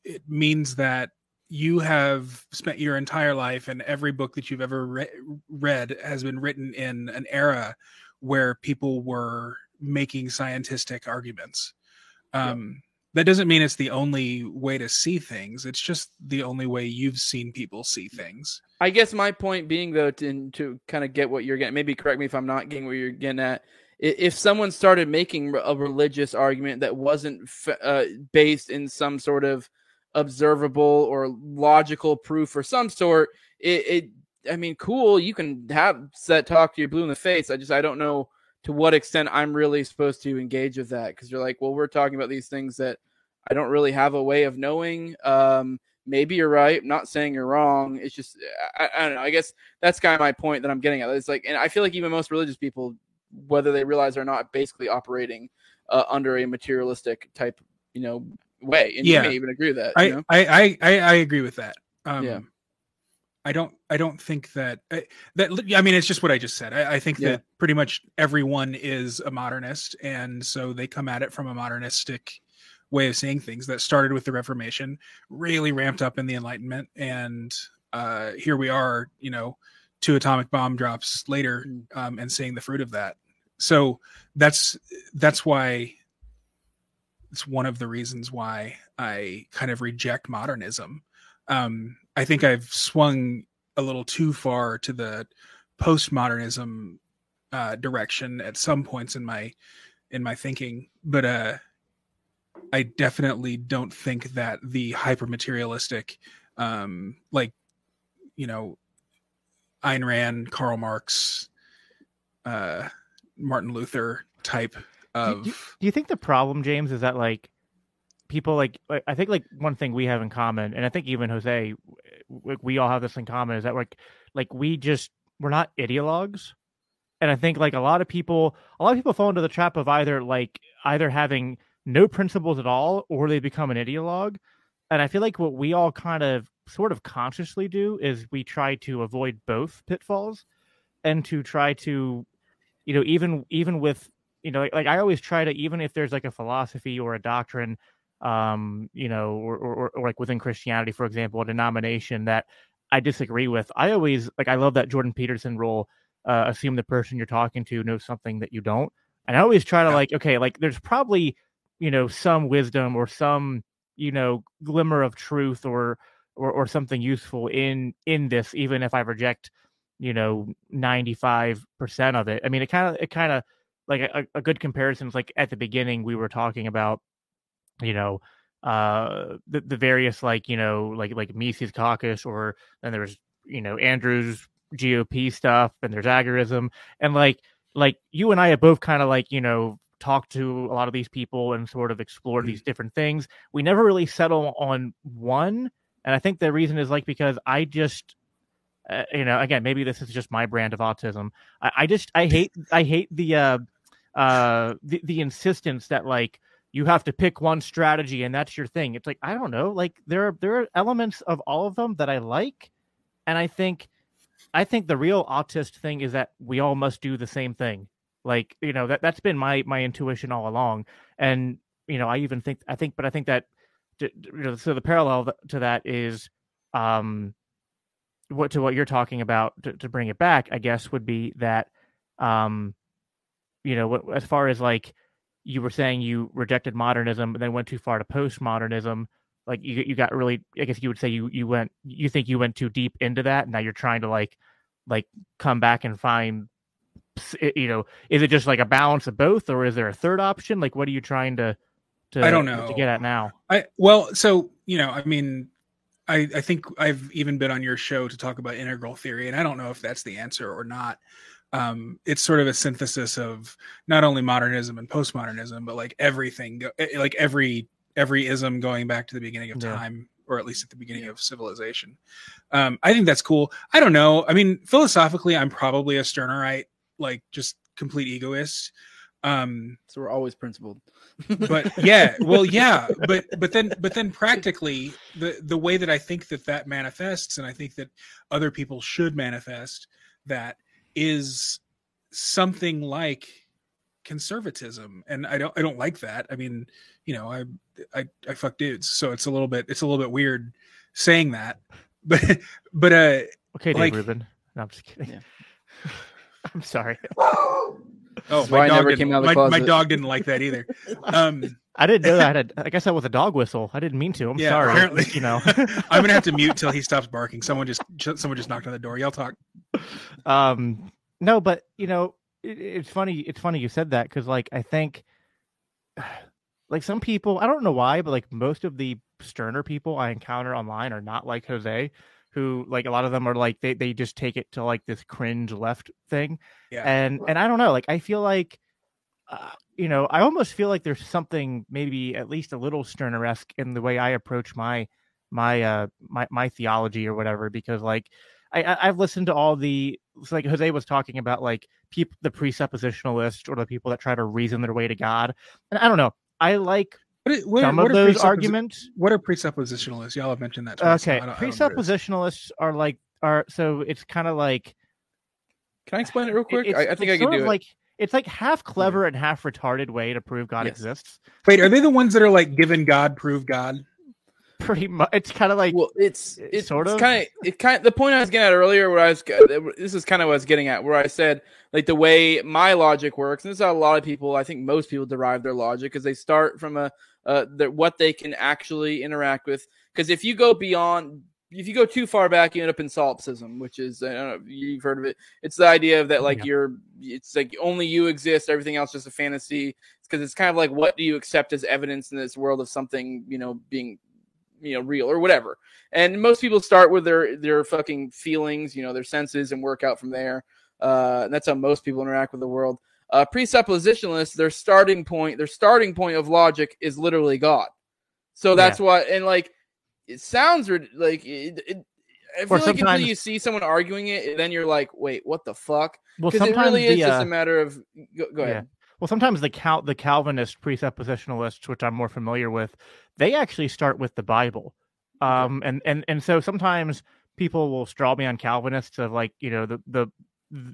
it means that you have spent your entire life and every book that you've ever re- read has been written in an era where people were making scientific arguments um that doesn't mean it's the only way to see things it's just the only way you've seen people see things I guess my point being though to to kind of get what you're getting. Maybe correct me if I'm not getting what you're getting at. If someone started making a religious argument that wasn't uh, based in some sort of observable or logical proof or some sort, it, it I mean, cool. You can have set talk to your blue in the face. I just I don't know to what extent I'm really supposed to engage with that because you're like, well, we're talking about these things that I don't really have a way of knowing. Um, maybe you're right. I'm not saying you're wrong. It's just I, I don't know. I guess that's kind of my point that I'm getting at. It's like, and I feel like even most religious people, whether they realize or not, basically operating uh, under a materialistic type, you know, way. And Yeah. you may even agree with that. I, you know? I i i i agree with that um Yeah. i don't i don't think that I, that i mean it's just what i just said i, I think Yeah. that pretty much everyone is a modernist and so they come at it from a modernistic way of seeing things that started with the reformation really ramped up in the enlightenment and uh here we are you know two atomic bomb drops later Mm. um, and seeing the fruit of that so that's that's why it's one of the reasons why I kind of reject modernism. Um, I think I've swung a little too far to the postmodernism uh, direction at some points in my in my thinking, but uh, I definitely don't think that the hyper materialistic, um, like you know, Ayn Rand, Karl Marx, uh, Martin Luther type of. do- Do you think the problem, James, is that like people like, like I think like one thing we have in common, and I think even Jose, we, we all have this in common, is that like like we just we're not ideologues, and I think like a lot of people, a lot of people fall into the trap of either like either having no principles at all or they become an ideologue, and I feel like what we all kind of sort of consciously do is we try to avoid both pitfalls, and to try to, you know, even even with you know, like, like I always try to even if there's like a philosophy or a doctrine, um, you know, or, or, or like within Christianity, for example, a denomination that I disagree with. I always like I love that Jordan Peterson rule. Uh, assume the person you're talking to knows something that you don't, and I always try to Yeah. like okay, like there's probably you know some wisdom or some you know glimmer of truth or or, or something useful in in this, even if I reject you know 95% of it. I mean, it kind of it kind of like a, a good comparison is like at the beginning we were talking about you know uh the, the various like you know like like Mises caucus or then there's you know Andrews GOP stuff and there's agorism and like like you and I have both kind of like you know talked to a lot of these people and sort of explored Mhm. these different things we never really settle on one and I think the reason is like because I just uh, you know again maybe this is just my brand of autism. I, I just I hate I hate the uh uh the, the insistence that like you have to pick one strategy and that's your thing. It's like i don't know like there are there are elements of all of them that i like. And i think i think the real autist thing is that we all must do the same thing. Like you know that that's been my my intuition all along. And you know i even think i think but i think that you know, so the parallel to that is um what to what you're talking about to, to bring it back i guess would be that um you know what as far as like you were saying you rejected modernism and then went too far to postmodernism like you you got really I guess you would say you you went you think you went too deep into that and now you're trying to like like come back and find you know is it just like a balance of both or is there a third option? Like what are you trying to to I don't know. to get at now? I well, so you know, I mean, I I think I've even been on your show to talk about integral theory, and I don't know if that's the answer or not. Um, it's sort of a synthesis of not only modernism and postmodernism, but like everything, eh, like every every ism going back to the beginning of Yeah. time, or at least at the beginning of civilization. Um, I think that's cool. I don't know. I mean, philosophically, I'm probably a Stirnerite, like just complete egoist. Um, So we're always principled. but yeah well yeah but but then but then practically the the way that i think that that manifests and i think that other people should manifest that is something like conservatism. And i don't i don't like that. I mean you know i i i fuck dudes. So it's a little bit it's a little bit weird saying that. But but uh okay Dave Like- Rubin. No I'm just kidding. Yeah. I'm sorry oh my dog never didn't, came out of the my, my dog didn't like that either. Um I didn't know that. I, had a, I guess that was a dog whistle. I didn't mean to. I'm Yeah, sorry apparently. you know. I'm gonna have to mute till he stops barking. Someone just someone just knocked on the door. Y'all talk. Um no but you know it, it's funny it's funny you said that because like i think like some people i don't know why but like most of the Stirner people i encounter online are not like jose who like a lot of them are like they, they just take it to like this cringe left thing. Yeah. And and i don't know like i feel like uh, you know i almost feel like there's something maybe at least a little Stirner-esque in the way i approach my my uh my, my theology or whatever because like I, i've listened to all the like jose was talking about like people the presuppositionalist or the people that try to reason their way to god. And i don't know i like What, are- what, are- some what of those presupposi- arguments What are presuppositionalists? Y'all have mentioned that. Twice. okay I don't- I don't know what it is. presuppositionalists are like are so it's kind of like Can I explain it real quick? I, I think it's I can do it. like it's like half clever and half retarded way to prove god Yes. exists Wait, are they the ones that are like given God, prove God? pretty much it's kind of like well, it's eh, it's sort sort of- of kind of it kind the point I was getting at earlier, where I was this is kind of what I was getting at, where I said like the way my logic works, and this is how a lot of people, I think most people derive their logic, because they start from a uh the, what they can actually interact with. Because if you go beyond, if you go too far back, you end up in solipsism, which is I don't know, you've heard of it. It's the idea of that like Yeah. you're, it's like only you exist, everything else just a fantasy. Because it's kind of like what do you accept as evidence in this world of something you know being you know real or whatever and most people start with their their fucking feelings you know their senses and work out from there uh and that's how most people interact with the world uh presuppositionalists their starting point their starting point of logic is literally god so that's what and like it sounds like it, it I feel Or like until sometimes- you see someone arguing it, then you're like, "Wait, what the fuck?" well Because it sometimes really is the, just uh, a matter of. Go, go yeah. ahead. Well, sometimes the Cal- the Calvinist presuppositionalists, which I'm more familiar with, they actually start with the Bible, um, and and and so sometimes people will straw man Calvinists of like you know the the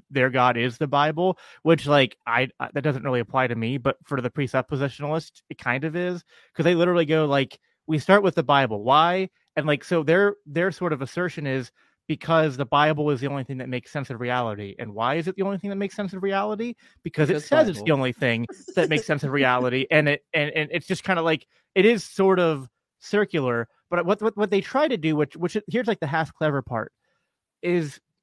their God is the Bible, which like I I- that doesn't really apply to me, but for the presuppositionalist, it kind of is because they literally go like we start with the Bible, why? And like so their their sort of assertion is because the Bible is the only thing that makes sense of reality. And why is it the only thing that makes sense of reality? Because it says it's the only thing that makes sense of reality. And it and, and it's just kind of like it is sort of circular. But what what, what they try to do, which which here's like the half clever part, is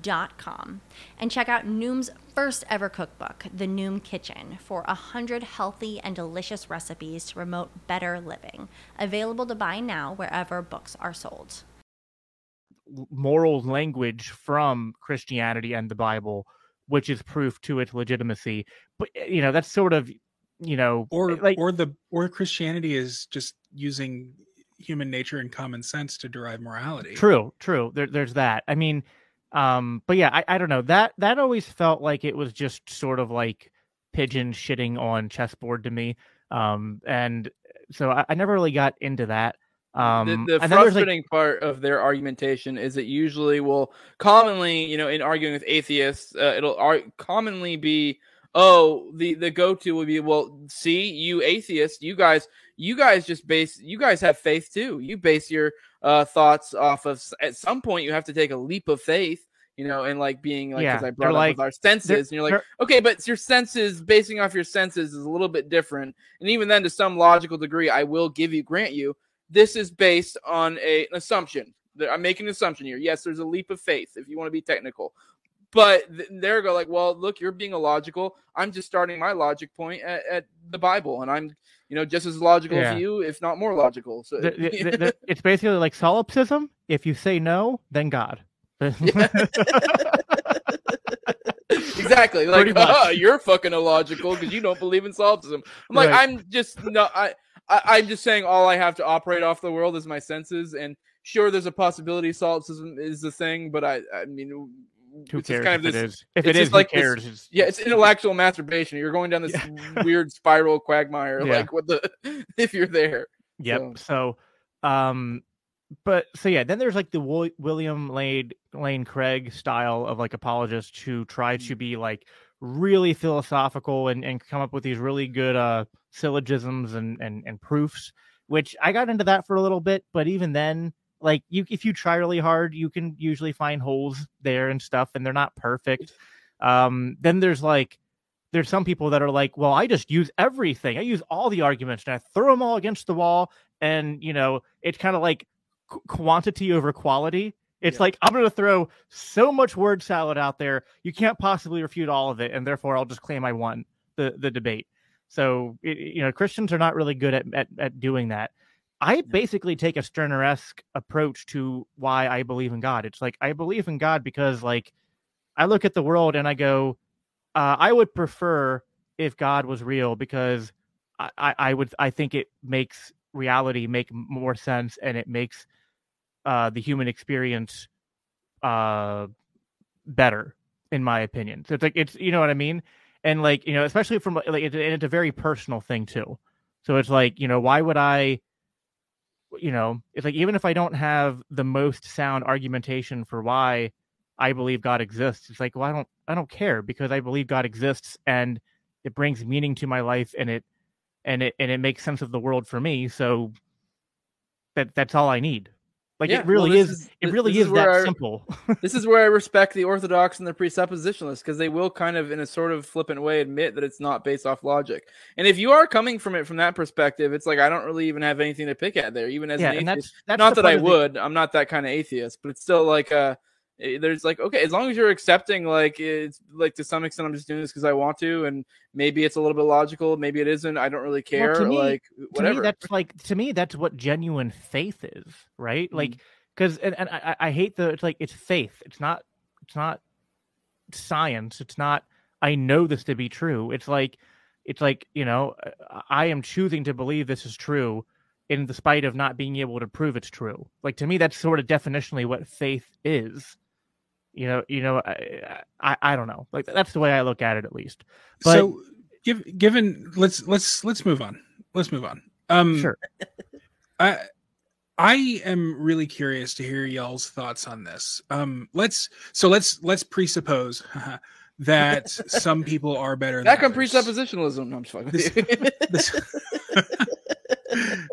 dot com and check out Noom's first ever cookbook, The Noom Kitchen, for a hundred healthy and delicious recipes to promote better living. Available to buy now wherever books are sold. moral language from Christianity and the Bible which is proof to its legitimacy. But you know, that's sort of you know or like or the or christianity is just using human nature and common sense to derive morality True, true. There, there's that. I mean, um, but yeah, I, I don't know. That that always felt like it was just sort of like pigeon shitting on chessboard to me. Um, and so I, I never really got into that. Um, the, the then like- frustrating part of their argumentation is that usually will commonly, you know, in arguing with atheists, uh, it'll ar- commonly be, oh, the the go to would be, well, see, you atheists, you guys, you guys just base, you guys have faith too. You base your uh, thoughts off of. At some point, you have to take a leap of faith. You know, and like being like, Yeah, because I brought up like- with our senses, and you're like, okay, but your senses, basing off your senses, is a little bit different. And even then, to some logical degree, I will give you, grant you, this is based on a, an assumption. That- I'm making an assumption here. Yes, there's a leap of faith if you want to be technical. But th- there go like, well, look, you're being illogical. I'm just starting my logic point at, at the Bible, and I'm, you know, just as logical Yeah. as you, if not more logical. So the, the, the, it's basically like solipsism. If you say no, then God. exactly. Like. "Ah, you're fucking illogical because you don't believe in solipsism. I'm like, Right. I'm just no, I, I, I'm just saying all I have to operate off the world is my senses, and sure, there's a possibility solipsism is the thing, but I, I mean, Who it's cares kind of this, it is? If it is, like this- cares? It's- yeah, it's intellectual masturbation. You're going down this weird spiral quagmire. Yeah. Like, what the if you're there? Yep. So, um, but so yeah, then there's like the Wil- William Lane Lane Craig style of like apologists who try Mm. to be like really philosophical and, and come up with these really good uh syllogisms and, and and proofs. Which I got into that for a little bit, but even then, like you, if you try really hard, you can usually find holes there and stuff, and they're not perfect. Um, then there's like there's some people that are like, well, I just use everything. I use all the arguments and I throw them all against the wall. And, you know, it's kind of like qu- quantity over quality. It's Yeah. like, I'm going to throw so much word salad out there. You can't possibly refute all of it. And therefore, I'll just claim I won the, the debate. So, it, you know, Christians are not really good at, at, at doing that. I basically take a Stirner esque approach to why I believe in God. It's like, I believe in God because, like, I look at the world and I go, uh, I would prefer if God was real because I, I, I would I think it makes reality make more sense and it makes uh, the human experience uh, better in my opinion. So it's like it's you know what I mean, and like you know especially from like it's, and it's a very personal thing too. So it's like you know why would I you know it's like even if I don't have the most sound argumentation for why I believe God exists. It's like, well, I don't, I don't care because I believe God exists and it brings meaning to my life and it, and it, and it makes sense of the world for me. So that that's all I need. Like Yeah, it really well, is, is- It really is, is that I- simple. this is where I respect the orthodox and the presuppositionalists because they will kind of, in a sort of flippant way, admit that it's not based off logic. And if you are coming from it from that perspective, it's like I don't really even have anything to pick at there, even as yeah, an atheist. that's that's not that I of the- would. I'm not that kind of atheist, but it's still like uh eh, there's like okay, as long as you're accepting like it's like to some extent I'm just doing this because I want to, and maybe it's a little bit logical, maybe it isn't. I don't really care. to me- like to whatever. me that's like to me that's what genuine faith is right Mm-hmm. like because and, and I, I hate the it's like it's faith it's not it's not science it's not i know this to be true it's like it's like you know i am choosing to believe this is true in the spite of not being able to prove it's true like to me that's sort of definitionally what faith is you know you know i i, I don't know like that's the way i look at it at least But- so give, given let's let's let's move on let's move on um sure I I am really curious to hear y'all's thoughts on this. Um, let's so let's let's presuppose that some people are better. Back than on others. presuppositionalism. No, I'm just fucking This- This-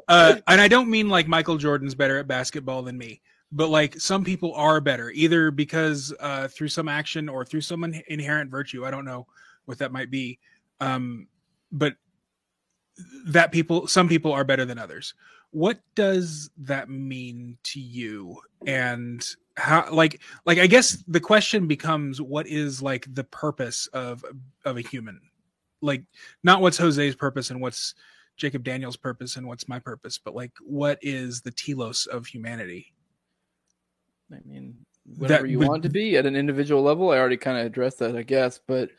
uh, and I don't mean like Michael Jordan's better at basketball than me, but like some people are better, either because uh, through some action or through some in- inherent virtue. I don't know what that might be, um, but that people, some people are better than others. What does that mean to you? And how, like, like I guess the question becomes, what is like the purpose of of a human? Like, not what's Jose's purpose and what's Jacob Daniel's purpose and what's my purpose, but like what is the telos of humanity? I mean, whatever That you would- want to be at an individual level. I already kind of addressed that, I guess. But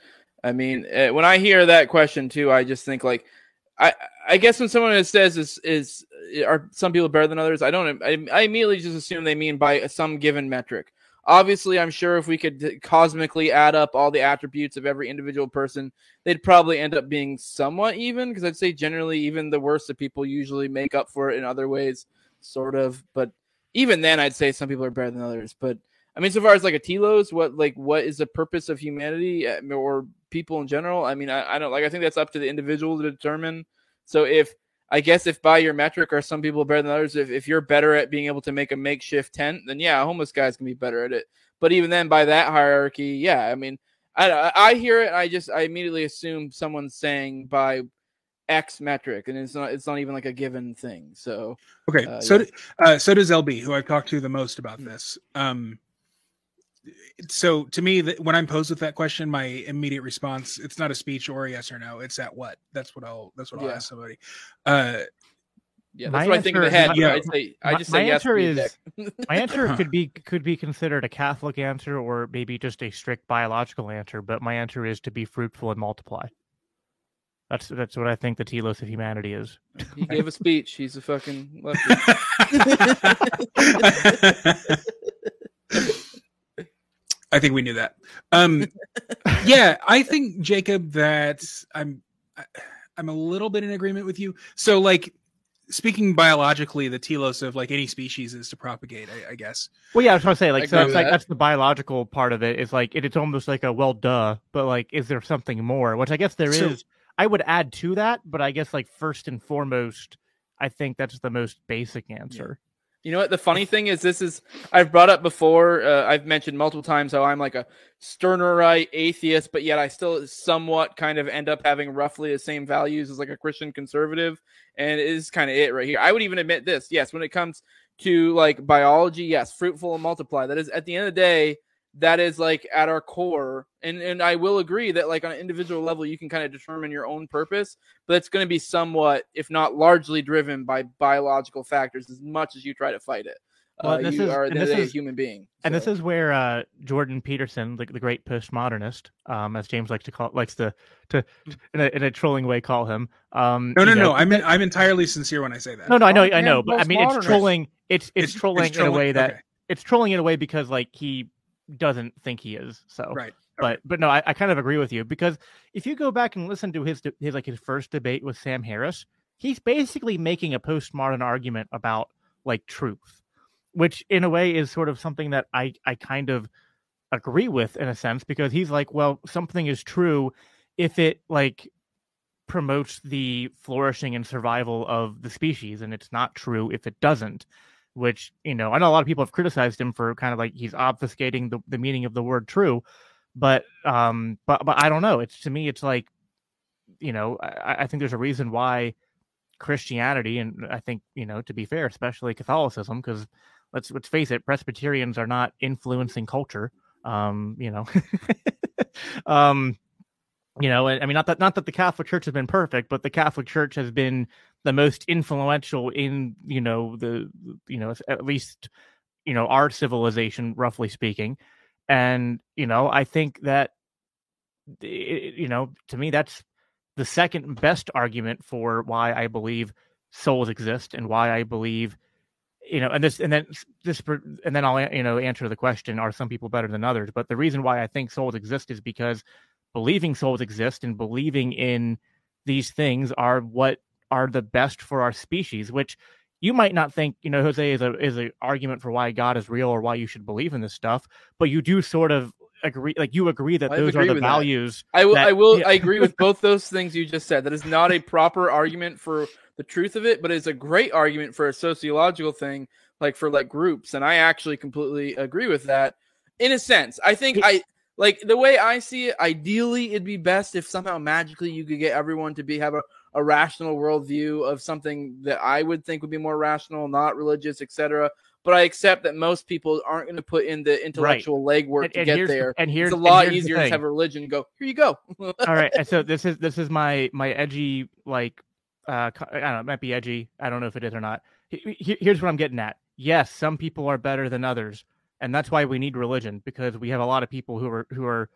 I mean, eh, when I hear that question too, I just think like, I I guess when someone says is is are some people better than others, I don't. I, I immediately just assume they mean by some given metric. Obviously, I'm sure if we could cosmically add up all the attributes of every individual person, they'd probably end up being somewhat even. Because I'd say generally, even the worst of people usually make up for it in other ways, sort of. But even then, I'd say some people are better than others. But I mean, so far as like a telos, what like what is the purpose of humanity uh, or people in general? I mean, I, I don't like. I think that's up to the individual to determine. So if I guess if by your metric are some people better than others, if, if you're better at being able to make a makeshift tent, then yeah, homeless guys can be better at it. But even then, by that hierarchy, yeah, I mean, I I hear it, I just I immediately assume someone's saying by X metric, and it's not it's not even like a given thing. So Okay, Uh, so yeah. d- uh, so does LB, who I've talked to the most about Mm. this. Um, so to me, that when I'm posed with that question, my immediate response it's not a speech or a yes or no. It's at what. That's what I'll. That's what I'll Yeah. ask somebody. Uh, yeah, My that's what I think in the answer- head. my- yeah. I say I My- just say yes. answer to is- My answer could be could be considered a Catholic answer or maybe just a strict biological answer, but my answer is to be fruitful and multiply. That's that's what I think the telos of humanity is. he gave a speech. He's a fucking lefty. I think we knew that. Um, yeah, I think Jacob that I'm I- I'm a little bit in agreement with you. So like speaking biologically, the telos of like any species is to propagate, I, I guess. Well, yeah, I was trying to say I like so agree it's with like that. that's the biological part of it. It's like it, it's almost like a well, duh, but like is there something more? Which I guess there is. I would add to that, but I guess like first and foremost, I think that's the most basic answer. You know what? The funny thing is, this is I've brought up before. Uh, I've mentioned multiple times how I'm like a Stirnerite atheist, but yet I still somewhat kind of end up having roughly the same values as like a Christian conservative, and it is kind of it right here. I would even admit this. Yes, when it comes to like biology, yes, fruitful and multiply. That is at the end of the day, that is like at our core, and and I will agree that like on an individual level, you can kind of determine your own purpose, but it's going to be somewhat, if not largely, driven by biological factors as much as you try to fight it. Well, uh, this you is- are at and the end of this the day a human being. And this is where uh, Jordan Peterson, the, the great postmodernist, um, as James likes to call likes to to in a, in a trolling way call him. Um, No, no, know, no. I'm I'm entirely sincere when I say that. no, no, I know, Oh, I know, but I mean, it's trolling. It's it's, trolling, in a way that okay, it's trolling in a way because like he doesn't think he is. So right. but but no, I, I kind of agree with you because if you go back and listen to his his like his first debate with Sam Harris, he's basically making a postmodern argument about like truth, which in a way is sort of something that I I kind of agree with in a sense because he's like, well, something is true if it like promotes the flourishing and survival of the species and it's not true if it doesn't which you know i know a lot of people have criticized him for kind of like he's obfuscating the, the meaning of the word true but um but but i don't know. It's to me it's like you know i, I think there's a reason why christianity and i think you know to be fair especially catholicism because let's let's face it presbyterians are not influencing culture um you know. Um you know i I mean not that not that the catholic church has been perfect but the catholic church has been the most influential in you know the you know at least you know our civilization roughly speaking. And you know i think that you know to me that's the second best argument for why i believe souls exist and why i believe you know and this and then this and then i'll you know answer the question are some people better than others? But the reason why i think souls exist is because believing souls exist and believing in these things are what are the best for our species which you might not think you know jose is a is an argument for why god is real or why you should believe in this stuff but you do sort of agree like you agree that I those agree are the with that. values I will. that- I will. yeah. I agree with both those things you just said. That is not a proper argument for the truth of it, but it's a great argument for a sociological thing, like for like groups. And I actually completely agree with that. In a sense, I think I like the way I see it. Ideally, it'd be best if somehow magically you could get everyone to be have a, a rational worldview of something that I would think would be more rational, not religious, etc. But I accept that most people aren't going to put in the intellectual legwork and, to and get there. and here's It's a lot here's easier to have a religion go, here you go. all right and so this is this is my my edgy like uh i don't know it might be edgy i don't know if it is or not He- he- here's what i'm getting at yes some people are better than others and that's why we need religion because we have a lot of people who are who are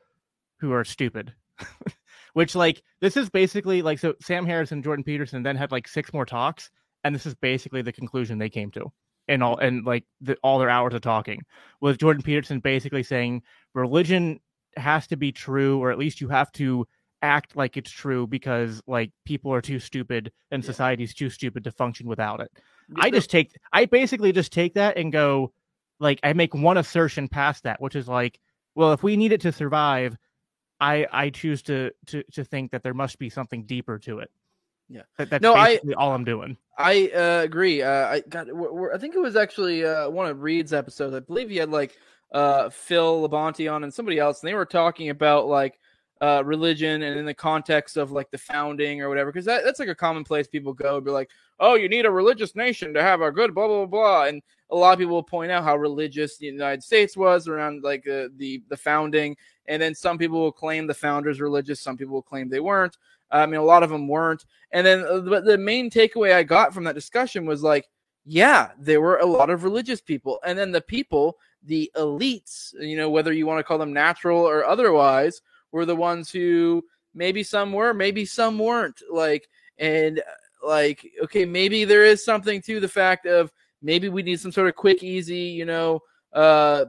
who are stupid. Which like this is basically like so Sam Harris and Jordan Peterson then had like six more talks, and this is basically the conclusion they came to in all and like the, all their hours of talking was Jordan Peterson basically saying religion has to be true, or at least you have to act like it's true because like people are too stupid and Yeah. society's too stupid to function without it. Yeah, I just take I basically just take that and go like I make one assertion past that, which is like, well, if we need it to survive, I I choose to to to think that there must be something deeper to it. Yeah. that, that's No, I- all I'm doing. I uh, agree. Uh, I got. I think it was actually uh, one of Reed's episodes. I believe he had like uh, Phil Labonte on and somebody else, and they were talking about like uh, religion and in the context of like the founding or whatever. Because that, that's like a common place people go. Be like, oh, you need a religious nation to have a good blah blah blah. blah. And a lot of people will point out how religious the United States was around like uh, the the founding, and then some people will claim the founders religious. Some people will claim they weren't. I mean, a lot of them weren't. And then, uh, but the main takeaway I got from that discussion was like, yeah, there were a lot of religious people, and then the people, the elites, you know, whether you want to call them natural or otherwise, were the ones who maybe some were, maybe some weren't. Like, and uh, like, okay, maybe there is something to the fact of maybe we need some sort of quick, easy, you know, uh,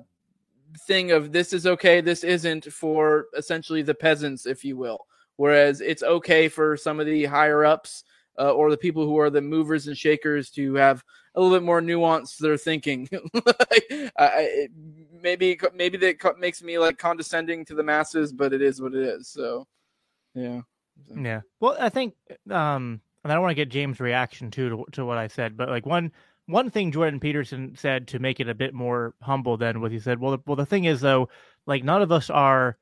thing of this is okay, this isn't for essentially the peasants, if you will whereas it's okay for some of the higher ups uh, or the people who are the movers and shakers to have a little bit more nuance to their thinking. I, I, maybe maybe that makes me like condescending to the masses, but it is what it is. So, yeah. Yeah. Well, I think um and I don't want to get James' reaction too to, to what I said, but like one one thing Jordan Peterson said to make it a bit more humble than what he said. Well, the, well, the thing is though, like none of us are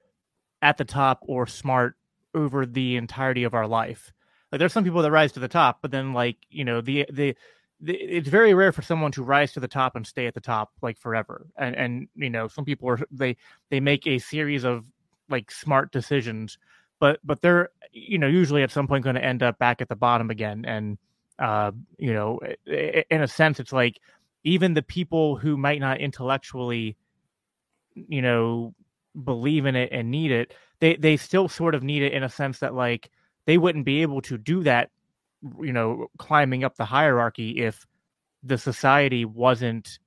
at the top or smart over the entirety of our life. Like there's some people that rise to the top, but then like you know the the. the it's very rare for someone to rise to the top and stay at the top like forever. And and you know some people are they they make a series of like smart decisions but but they're you know usually at some point going to end up back at the bottom again and uh you know in a sense it's like even the people who might not intellectually you know believe in it and need it they they still sort of need it in a sense that like they wouldn't be able to do that you know climbing up the hierarchy if the society wasn't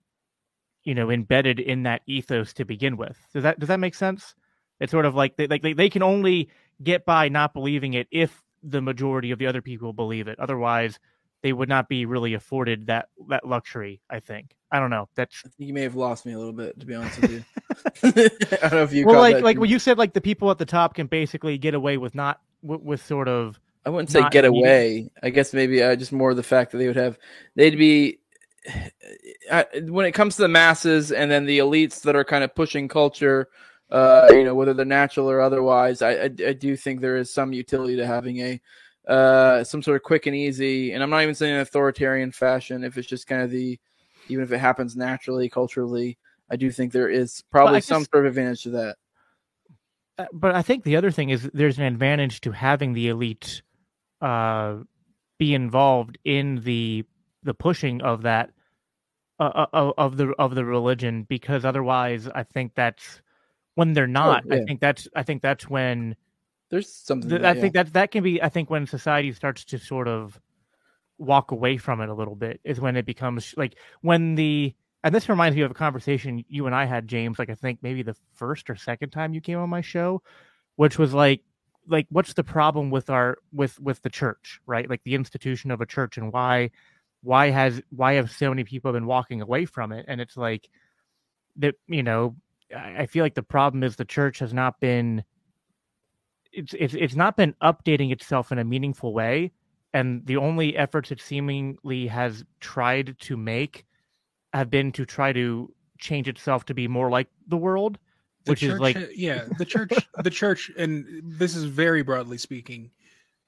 you know embedded in that ethos to begin with does that does that make sense it's sort of like they like they, they can only get by not believing it if the majority of the other people believe it. Otherwise, they would not be really afforded that that luxury. I think. I don't know. That's you may have lost me a little bit, to be honest with you. I don't know if you well, like that like when you said like the people at the top can basically get away with not with, with sort of I wouldn't say get needing- away. I guess maybe uh, just more the fact that they would have, they'd be, uh, when it comes to the masses and then the elites that are kind of pushing culture, uh, you know, whether they're natural or otherwise, I, I, I do think there is some utility to having a, uh, some sort of quick and easy, and I'm not even saying an authoritarian fashion. If it's just kind of the, even if it happens naturally, culturally, I do think there is probably some guess- sort of advantage to that. Uh, but I think the other thing is there's an advantage to having the elite uh, be involved in the the pushing of that uh, uh, of the of the religion because otherwise I think that's when they're not. I yeah. think that's I think that's when There's something. th- I that, think that that can be I think when society starts to sort of walk away from it a little bit is when it becomes like when the and this reminds me of a conversation you and I had James like I think maybe the first or second time you came on my show which was like like what's the problem with our with with the church right like the institution of a church and why why has why have so many people been walking away from it and it's like that you know I feel like the problem is the church has not been it's it's it's not been updating itself in a meaningful way and the only efforts it seemingly has tried to make have been to try to change itself to be more like the world The which is like uh, yeah the church the church and this is very broadly speaking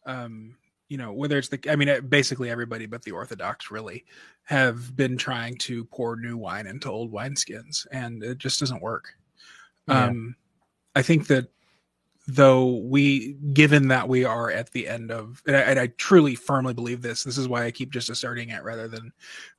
um you know whether it's the i mean uh, basically everybody but the orthodox really have been trying to pour new wine into old wineskins and it just doesn't work Yeah. um i think that though we given that we are at the end of and I, and I truly firmly believe this this is why i keep just asserting it rather than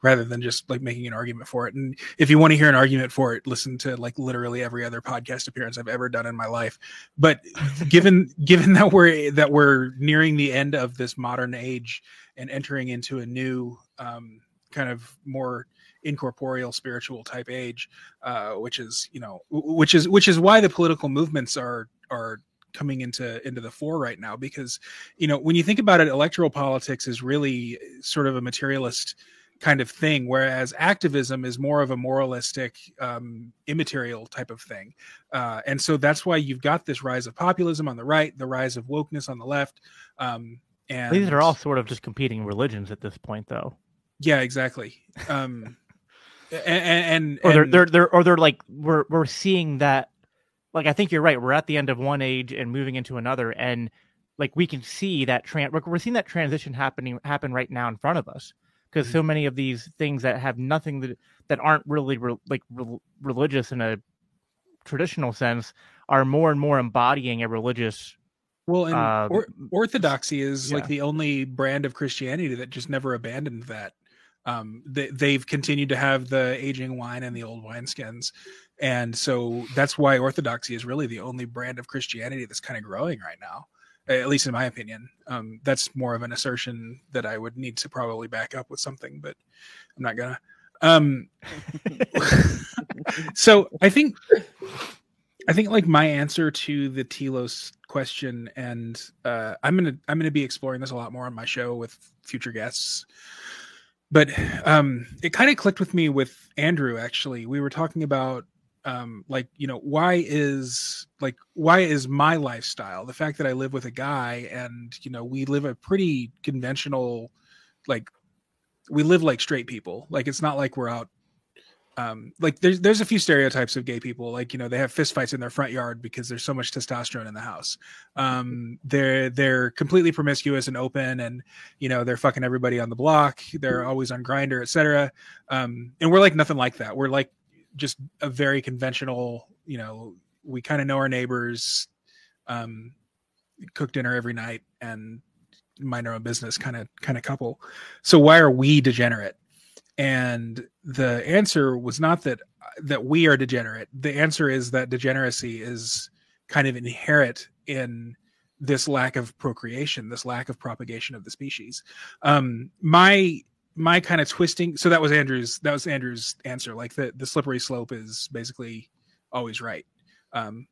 rather than just like making an argument for it. And if you want to hear an argument for it listen to like literally every other podcast appearance i've ever done in my life. But given given that we're that we're nearing the end of this modern age and entering into a new um kind of more incorporeal spiritual type age uh which is you know which is which is why the political movements are are coming into into the fore right now because you know when you think about it electoral politics is really sort of a materialist kind of thing whereas activism is more of a moralistic um, immaterial type of thing uh, and so that's why you've got this rise of populism on the right the rise of wokeness on the left um, and These are all sort of just competing religions at this point, though. yeah exactly um, and, and, Or they're and- they're they're or they're like we're we're seeing that. Like I think you're right. We're at the end of one age and moving into another, and like we can see that tran we're, seeing that transition happening happen right now in front of us because so many of these things that have nothing that that aren't really re, like re, religious in a traditional sense are more and more embodying a religious Well, and Uh, or, orthodoxy is like the only brand of Christianity that just never abandoned that. Um, they, they've continued to have the aging wine and the old wineskins, and so that's why orthodoxy is really the only brand of Christianity that's kind of growing right now. At least in my opinion, um, that's more of an assertion that I would need to probably back up with something, but I'm not gonna. Um, so I think I think like my answer to the Telos question, and uh, I'm gonna I'm gonna be exploring this a lot more on my show with future guests. But um, it kind of clicked with me with Andrew. Actually, we were talking about um, like you know why is like why is my lifestyle the fact that I live with a guy and you know we live a pretty conventional like we live like straight people. Like it's not like we're out um like there's there's a few stereotypes of gay people like you know they have fist fights in their front yard because there's so much testosterone in the house. Um they're they're completely promiscuous and open and you know they're fucking everybody on the block. They're always on Grindr etc um and we're like nothing like that. We're like just a very conventional you know we kind of know our neighbors um cook dinner every night and mind our own business kind of kind of couple. So why are we degenerate and the answer was not that that we are degenerate. The answer is that degeneracy is kind of inherent in this lack of procreation this lack of propagation of the species. Um my my kind of twisting so that was andrew's that was andrew's answer. Like the the slippery slope is basically always right. Um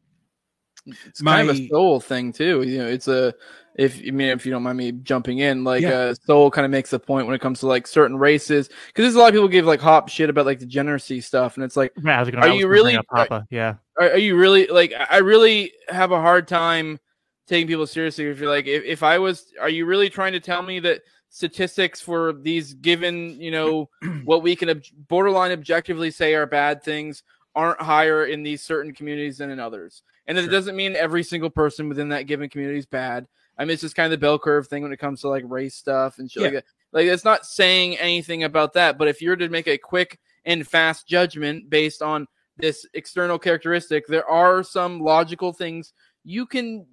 It's kind of a Sowell thing too. You know, it's a if I mean if you don't mind me jumping in, like Yeah. uh, Sowell kind of makes a point when it comes to like certain races because there's a lot of people give like hop shit about like degeneracy stuff, and it's like Yeah, gonna, Are you really- up Papa? Yeah, are, are you really like I I really have a hard time taking people seriously if you're like if, if i was are you really trying to tell me that statistics for these given you know what we can ob- borderline objectively say are bad things aren't higher in these certain communities than in others and it doesn't mean every single person within that given community is bad i mean it's just kind of the bell curve thing when it comes to like race stuff and shit like Yeah. that like it's not saying anything about that but if you're to make a quick and fast judgment based on this external characteristic, there are some logical things you can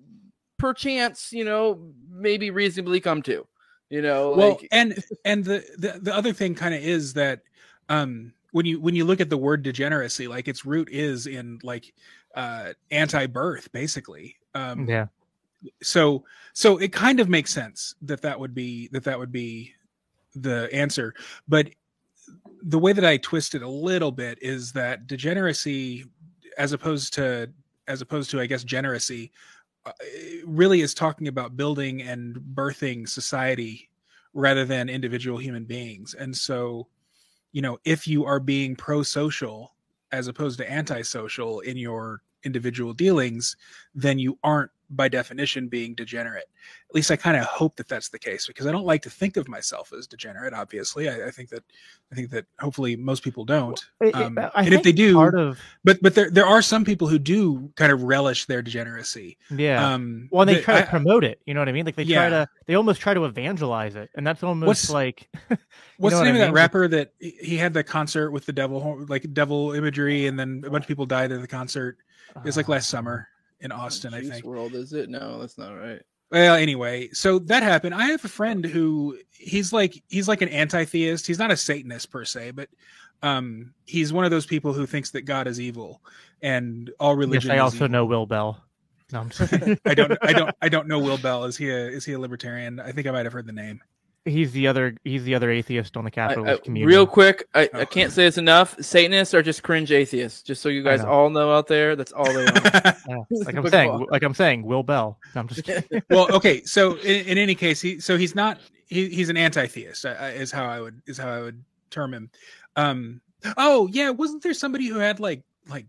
perchance, you know, maybe reasonably come to. You know, well like and and the, the the other thing kind of is that um when you when you look at the word degeneracy like its root is in like uh anti-birth basically. Um yeah. so so it kind of makes sense that that would be that that would be the answer. But the way that i twist it a little bit is that degeneracy as opposed to as opposed to i guess generacy uh, really is talking about building and birthing society rather than individual human beings. And so you know if you are being pro-social as opposed to antisocial in your individual dealings then you aren't by definition being degenerate at least i kind of hope that that's the case because i don't like to think of myself as degenerate obviously i, I think that i think that hopefully most people don't um, and if they do part of but but there there are some people who do kind of relish their degeneracy yeah. um well, and they that try to I- promote it. You know what I mean? Like they Yeah. try to, they almost try to evangelize it, and that's almost What's- like What's the what I name of that rapper that he had the concert with the devil, like devil imagery, and then a bunch of people died at the concert? It was like last summer. In Austin, I Juice think. World is it? No, that's not right. Well, anyway, so that happened. I have a friend who he's like he's like an anti-theist. He's not a Satanist per se, but um he's one of those people who thinks that God is evil and all Yes. I also evil. know Will Bell. No, I'm just kidding. I don't I don't I don't know Will Bell. Is he a is he a libertarian? I think I might have heard the name. He's the other he's the other atheist on the I- I- capitalist community. real quick, I, Oh. I can't say this enough. Satanists are just cringe atheists. Just so you guys know. all know out there, that's all they are. Like I'm saying, like I'm saying, Will Bell. No, I'm just kidding. well, okay. So in, in any case, he so he's not he, he's an anti-theist I- I- is how I would is how I would term him. Um. Oh yeah, wasn't there somebody who had like like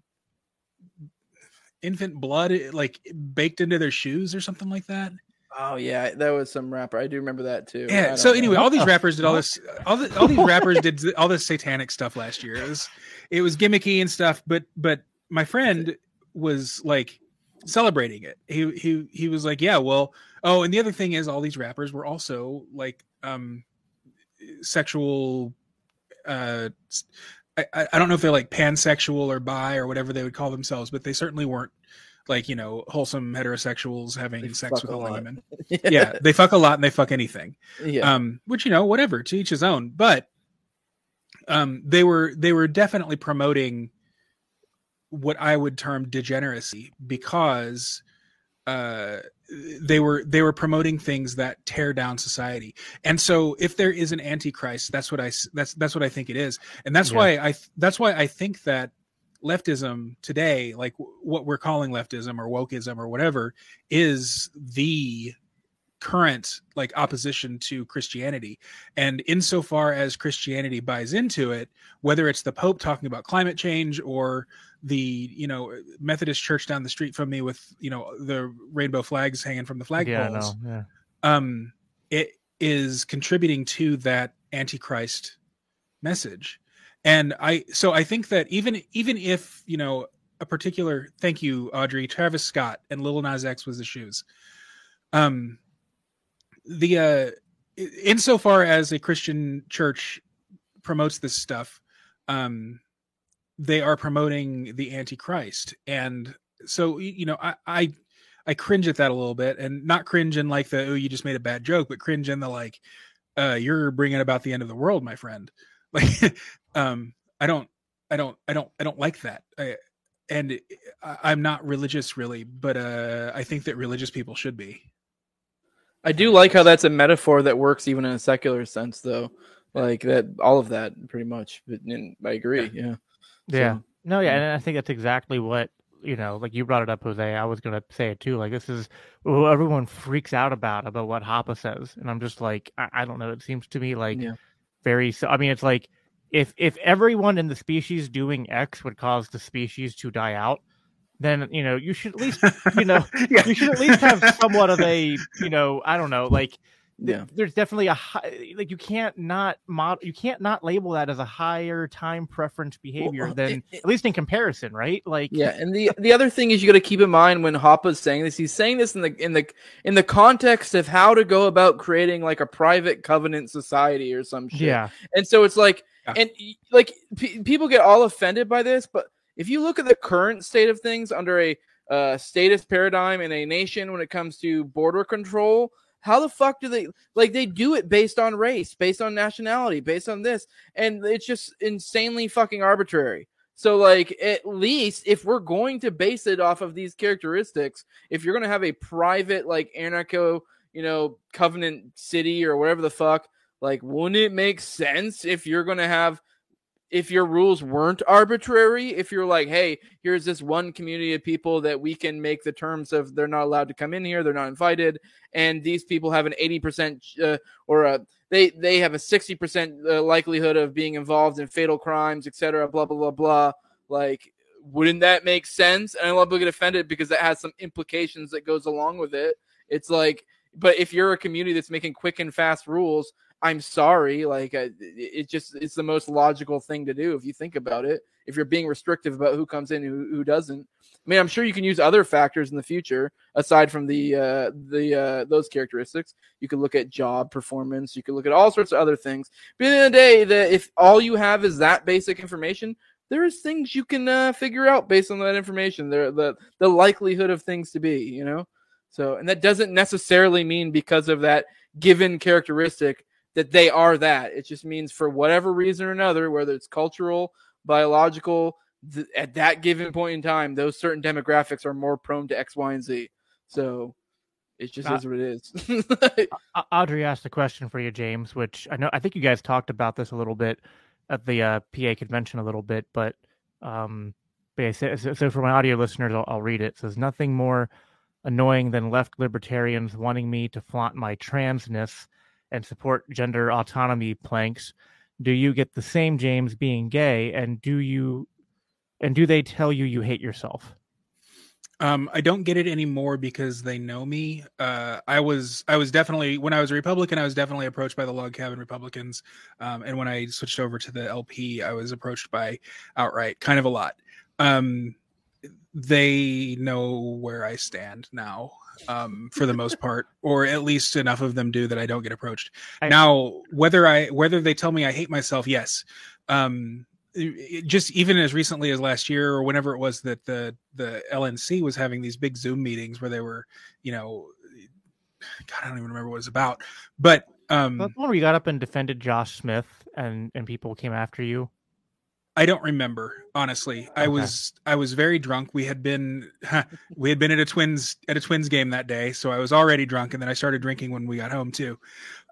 infant blood like baked into their shoes or something like that? Oh yeah, that was some rapper. I do remember that too. Yeah. So know. anyway, all these rappers did all this. All the, all these rappers did all this satanic stuff last year. It was it was gimmicky and stuff. But but my friend was like celebrating it. He he he was like, yeah, well, oh, and the other thing is, all these rappers were also like um sexual. Uh, s- I I I don't know if they're like pansexual or bi or whatever they would call themselves, but they certainly weren't like you know wholesome heterosexuals having sex with a other women. Yeah, they fuck a lot and they fuck anything yeah. um which you know whatever to each his own but um they were they were definitely promoting what i would term degeneracy because uh they were they were promoting things that tear down society and so if there is an antichrist that's what i that's that's what i think it is and that's Yeah. why i that's why i think that leftism today like w- what we're calling leftism or wokeism or whatever is the current like opposition to Christianity. And insofar as Christianity buys into it, whether it's the Pope talking about climate change or the you know Methodist church down the street from me with you know the rainbow flags hanging from the flagpoles, yeah, yeah. um, it is contributing to that antichrist message. And I so I think that even even if you know a particular thank you Audrey Travis Scott and Lil Nas X was the shoes. Um, the uh, insofar as a Christian church promotes this stuff, um, they are promoting the Antichrist, and so you know I I I cringe at that a little bit, and not cringe in like the oh you just made a bad joke, but cringe in the like uh, you're bringing about the end of the world, my friend. Like, um, I don't, I don't, I don't, I don't like that. I, and I, I'm not religious really, but uh, I think that religious people should be. I do like how that's a metaphor that works even in a secular sense, though. Like that, all of that, pretty much. But and I agree. Yeah. Yeah. So, No, yeah, yeah. and I think that's exactly what you know. Like you brought it up, Jose. I was gonna say it too. Like this is what everyone freaks out about about what Hoppe says, and I'm just like, I, I don't know. It seems to me like Yeah. Very. So, I mean, it's like if if everyone in the species doing X would cause the species to die out, then you know you should at least you know yeah, you should at least have somewhat of a you know I don't know like Yeah. there's definitely a high like you can't not model you can't not label that as a higher time preference behavior Well, than it- it- at least in comparison right like Yeah, and the the other thing is you got to keep in mind when Hoppe's saying this, he's saying this in the in the in the context of how to go about creating like a private covenant society or some shit. yeah And so it's like, Yeah. and like p- people get all offended by this, but if you look at the current state of things under a uh, statist paradigm in a nation when it comes to border control, how the fuck do they like they do it based on race, based on nationality, based on this, and it's just insanely fucking arbitrary. So like at least if we're going to base it off of these characteristics, if you're going to have a private like anarcho, you know, covenant city or whatever the fuck, like wouldn't it make sense if you're going to have if your rules weren't arbitrary, if you're like, hey, here's this one community of people that we can make the terms of they're not allowed to come in here, they're not invited, and these people have an 80% uh, or a they they have a 60% uh, likelihood of being involved in fatal crimes, etc. Blah blah blah blah. Like, wouldn't that make sense? And I love people get offended because that has some implications that goes along with it. It's like, but if you're a community that's making quick and fast rules, I'm sorry. Like, uh, it just it's the most logical thing to do if you think about it. If you're being restrictive about who comes in, who who doesn't. I mean, I'm sure you can use other factors in the future aside from the uh, the uh, those characteristics. You could look at job performance. You could look at all sorts of other things. But at the the day, the, if all you have is that basic information, there is things you can uh, figure out based on that information. There, the the likelihood of things to be, you know. So, and that doesn't necessarily mean because of that given characteristic that they are that. It just means for whatever reason or another, whether it's cultural, biological, th- at that given point in time, those certain demographics are more prone to X, Y, and Z. So it just Uh, is what it is. Audrey asked a question for you, James, which I know I think you guys talked about this a little bit at the uh, PA convention a little bit, but um, but yeah, so, so- so for my audio listeners, I'll, I'll read it. It says nothing more annoying than left libertarians wanting me to flaunt my transness and support gender autonomy planks. Do you get the same, James, being gay, and do you and do they tell you you hate yourself? Um, I don't get it anymore because they know me. Uh, I was I was definitely when I was a Republican, I was definitely approached by the log cabin Republicans, um, and when I switched over to the LP, I was approached by outright, kind of a lot. Um, they know where I stand now, um, for the most part, or at least enough of them do that I don't get approached. I- now, whether I whether they tell me I hate myself, yes. Um, it- just even as recently as last year or whenever it was that the the LNC was having these big Zoom meetings where they were, you know, God, I don't even remember what it was about, but um, That's the one where you got up and defended Josh Smith, and and people came after you. I don't remember honestly. I Okay. was I was very drunk. We had been we had been at a twins at a twins game that day, so I was already drunk, and then I started drinking when we got home too.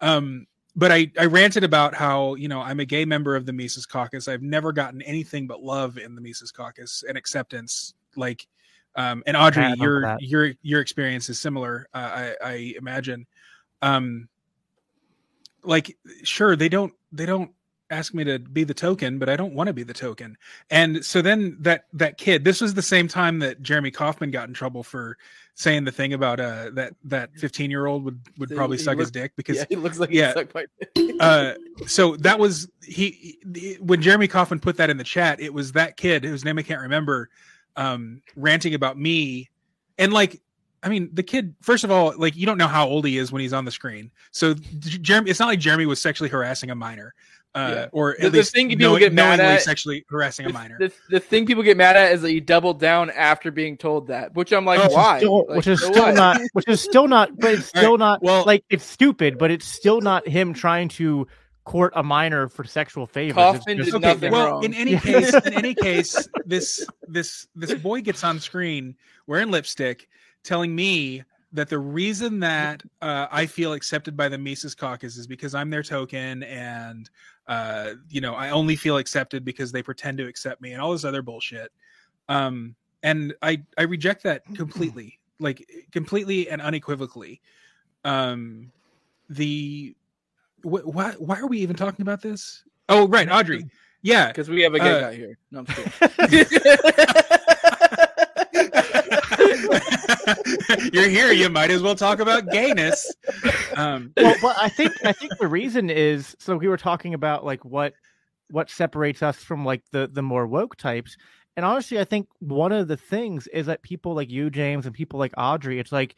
Um, but I I ranted about how you know I'm a gay member of the Mises Caucus. I've never gotten anything but love in the Mises Caucus and acceptance. Like, um, and Audrey, your that. your your experience is similar. Uh, I I imagine. Um, like sure they don't they don't ask me to be the token but i don't want to be the token. And so then that that kid this was the same time that Jeremy Kauffman got in trouble for saying the thing about uh that that 15 year old would would So probably suck his dick because yeah, he looks like yeah. he's sucked by uh so that was he, he when Jeremy Kauffman put that in the chat it was that kid whose name i can't remember um ranting about me. And like i mean the kid first of all like you don't know how old he is when he's on the screen. So jeremy it's not like jeremy was sexually harassing a minor uh Yeah. or at The- the least thing people knowing- get mad at- sexually harassing a minor the, the thing people get mad at is that you double down after being told that, which I'm like, Oh, why? Still- Like, which is so still what? not which is still not but it's still right, not well- like it's stupid but it's still not him trying to court a minor for sexual favors It's Kauffman just- did okay, nothing well, wrong. in any case, in any case, this this this boy gets on screen wearing lipstick, telling me that the reason that uh, I feel accepted by the Mises Caucus is because I'm their token, and uh, you know I only feel accepted because they pretend to accept me, and all this other bullshit. Um, and I I reject that completely, like completely and unequivocally. Um, the wh- why why are we even talking about this? Oh, right, Audrey. Yeah, because we have a gay Uh, guy here. No, I'm just kidding. You're here. You might as well talk about gayness. Um, well, but I think I think the reason is so we were talking about like what what separates us from like the the more woke types. And honestly, I think one of the things is that people like you, James, and people like Audrey, it's like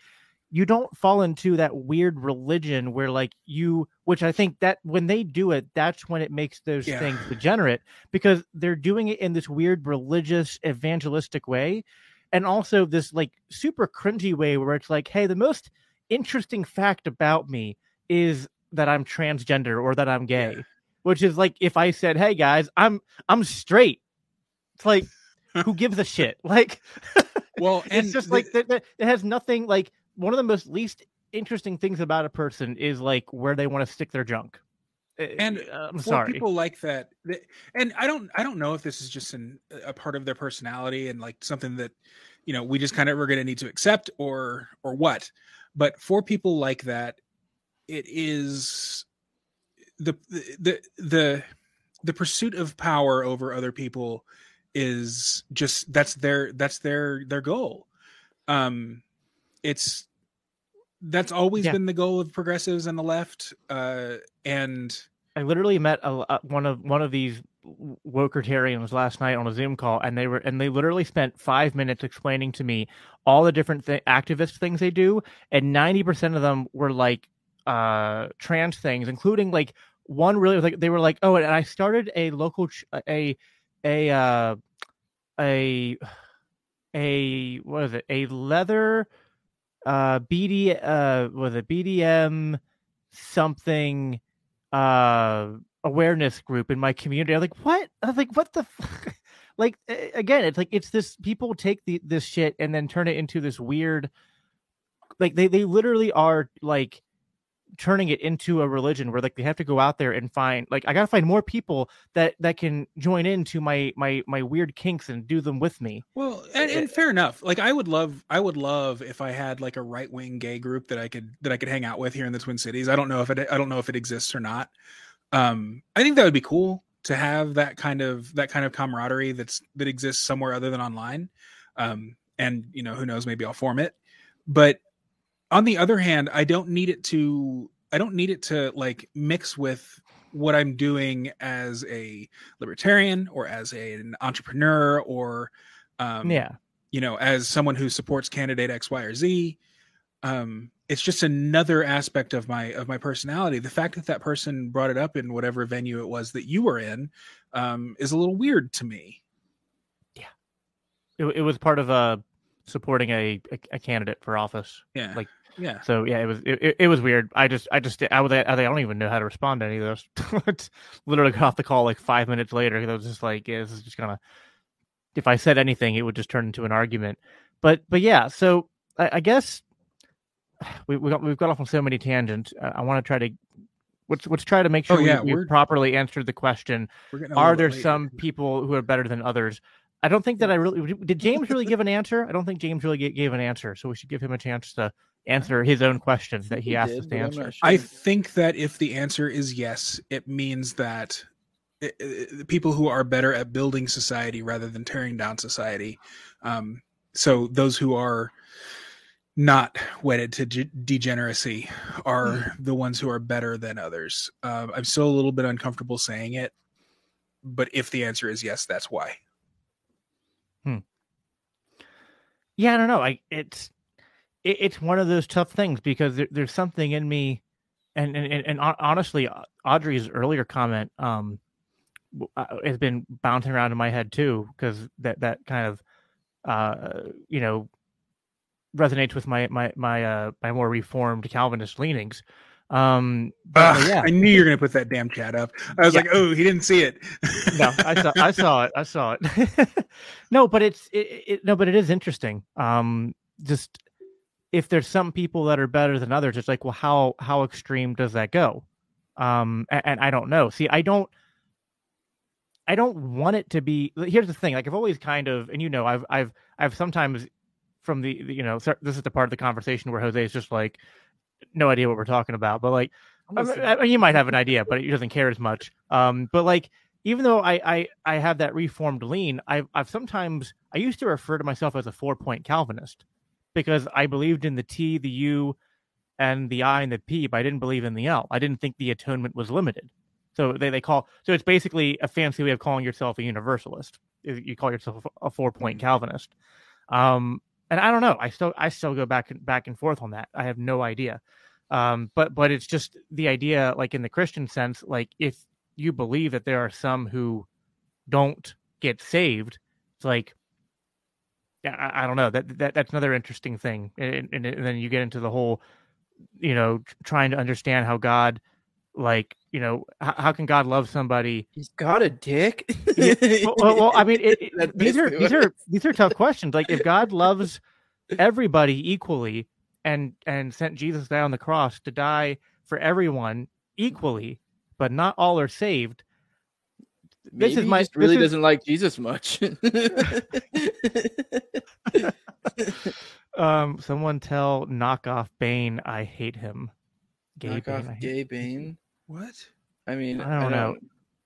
you don't fall into that weird religion where like you which I think that when they do it, that's when it makes those Yeah. things degenerate because they're doing it in this weird religious evangelistic way. And also this like super cringy way where it's like, hey, the most interesting fact about me is that I'm transgender or that I'm gay. Yeah. Which is like if I said, "Hey guys, I'm I'm straight." It's like who gives a shit? Like well, it's just the- like that, that- it has nothing like one of the most least interesting things about a person is like where they want to stick their junk. Uh, And uh, I'm for sorry. people like that, that- and I don't, I don't know if this is just an, a part of their personality and like something that, you know, we just kind of we're going to need to accept or or what. But for people like that, it is the the the the pursuit of power over other people is just that's their that's their their goal. Um, it's that's always Yeah. been the goal of progressives and the left. Uh, and I literally met a, a- one of one of these wokertarians last night on a Zoom call, and they were and they literally spent five minutes explaining to me all the different th- activist things they do, and ninety percent of them were like uh trans things, including like one really was like they were like, oh, and I started a local ch- a a uh, a a what is it? A leather uh BD uh was a BDM something uh awareness group in my community. I'm like, what? I was like, what the f-? like again, it's like it's this people take the this shit and then turn it into this weird like they they literally are like turning it into a religion where like they have to go out there and find like I gotta find more people that that can join into my my my weird kinks and do them with me. Well, and, and fair enough. Like I would love, I would love if I had like a right wing gay group that I could that I could hang out with here in the Twin Cities. I don't know if it, I don't know if it exists or not. Um, I think that would be cool to have that kind of that kind of camaraderie that's that exists somewhere other than online. Um, and you know, who knows? Maybe I'll form it. But on the other hand, I don't need it to. I don't need it to like mix with what I'm doing as a libertarian or as a, an entrepreneur or um, yeah. you know, as someone who supports candidate X, Y, or Z. Um, it's just another aspect of my of my personality. The fact that that person brought it up in whatever venue it was that you were in um, is a little weird to me. Yeah, it, it was part of uh supporting a, a a candidate for office. Yeah, Like, yeah, So yeah, it was it, it- was weird. I just I just I, was, I don't even know how to respond to any of those. Literally got off the call like five minutes later. I was just like, yeah, this is just gonna. If I said anything, it would just turn into an argument. But but yeah, so I, I guess we we got, we've got off on so many tangents. Uh, I want to try to. Let's, let's try to make Oh, sure yeah, we, we properly answered the question. We're getting a Are there some people who are better than others? I don't think that I really did. James really give an answer? I don't think James really gave an answer. So we should give him a chance to answer his own questions that he, asked did, us to answer. sure. I think that if the answer is yes, it means that i- i- the people who are better at building society rather than tearing down society. Um, so those who are not wedded to ge- degeneracy are the ones who are better than others. Um, I'm still a little bit uncomfortable saying it, but if the answer is yes, that's why. Hmm. Yeah, I don't know. I it's it, it's one of those tough things because there, there's something in me, and and and, and honestly, Audrey's earlier comment um uh, has been bouncing around in my head too because that that kind of uh you know resonates with my my my uh my more reformed Calvinist leanings. Um, but, Ugh, yeah, I knew you were going to put that damn chat up. I was Yeah. like, oh, he didn't see it. no, I saw, I saw it. I saw it. no, but it's it, it, no, but it is interesting. Um, just if there's some people that are better than others, it's like, well, how how extreme does that go? Um, and, and I don't know. See, I don't. I don't want it to be. Here's the thing. Like I've always kind of, and you know, I've I've I've sometimes from the you know this is the part of the conversation where Jose is just like no idea what we're talking about, but like I mean, I mean, you might have an idea, but he doesn't care as much. Um, but like, even though I, I I have that reformed lean, I've I've sometimes I used to refer to myself as a four point Calvinist because I believed in the T, the U, and the I and the P, but I didn't believe in the L. I didn't think the atonement was limited. So they, they call so it's basically a fancy way of calling yourself a universalist. You call yourself a four point Calvinist. Um, and I don't know. I still I still go back and back and forth on that. I have no idea um but but it's just the idea like in the christian sense like if you believe that there are some who don't get saved it's like I, I don't know that, that that's another interesting thing and, and, and then you get into the whole you know trying to understand how god like you know how, how can god love somebody He's got a dick. yeah, well, well, well, I mean, it, it- these are these are these are tough questions. Like, if God loves everybody equally and and sent Jesus down the cross to die for everyone equally, but not all are saved. Maybe This is he my just really this is- doesn't like Jesus much. Um, someone tell knockoff Bane I hate him. Gay Knock Bane, off I hate- gay Bane. What? I mean, I don't know.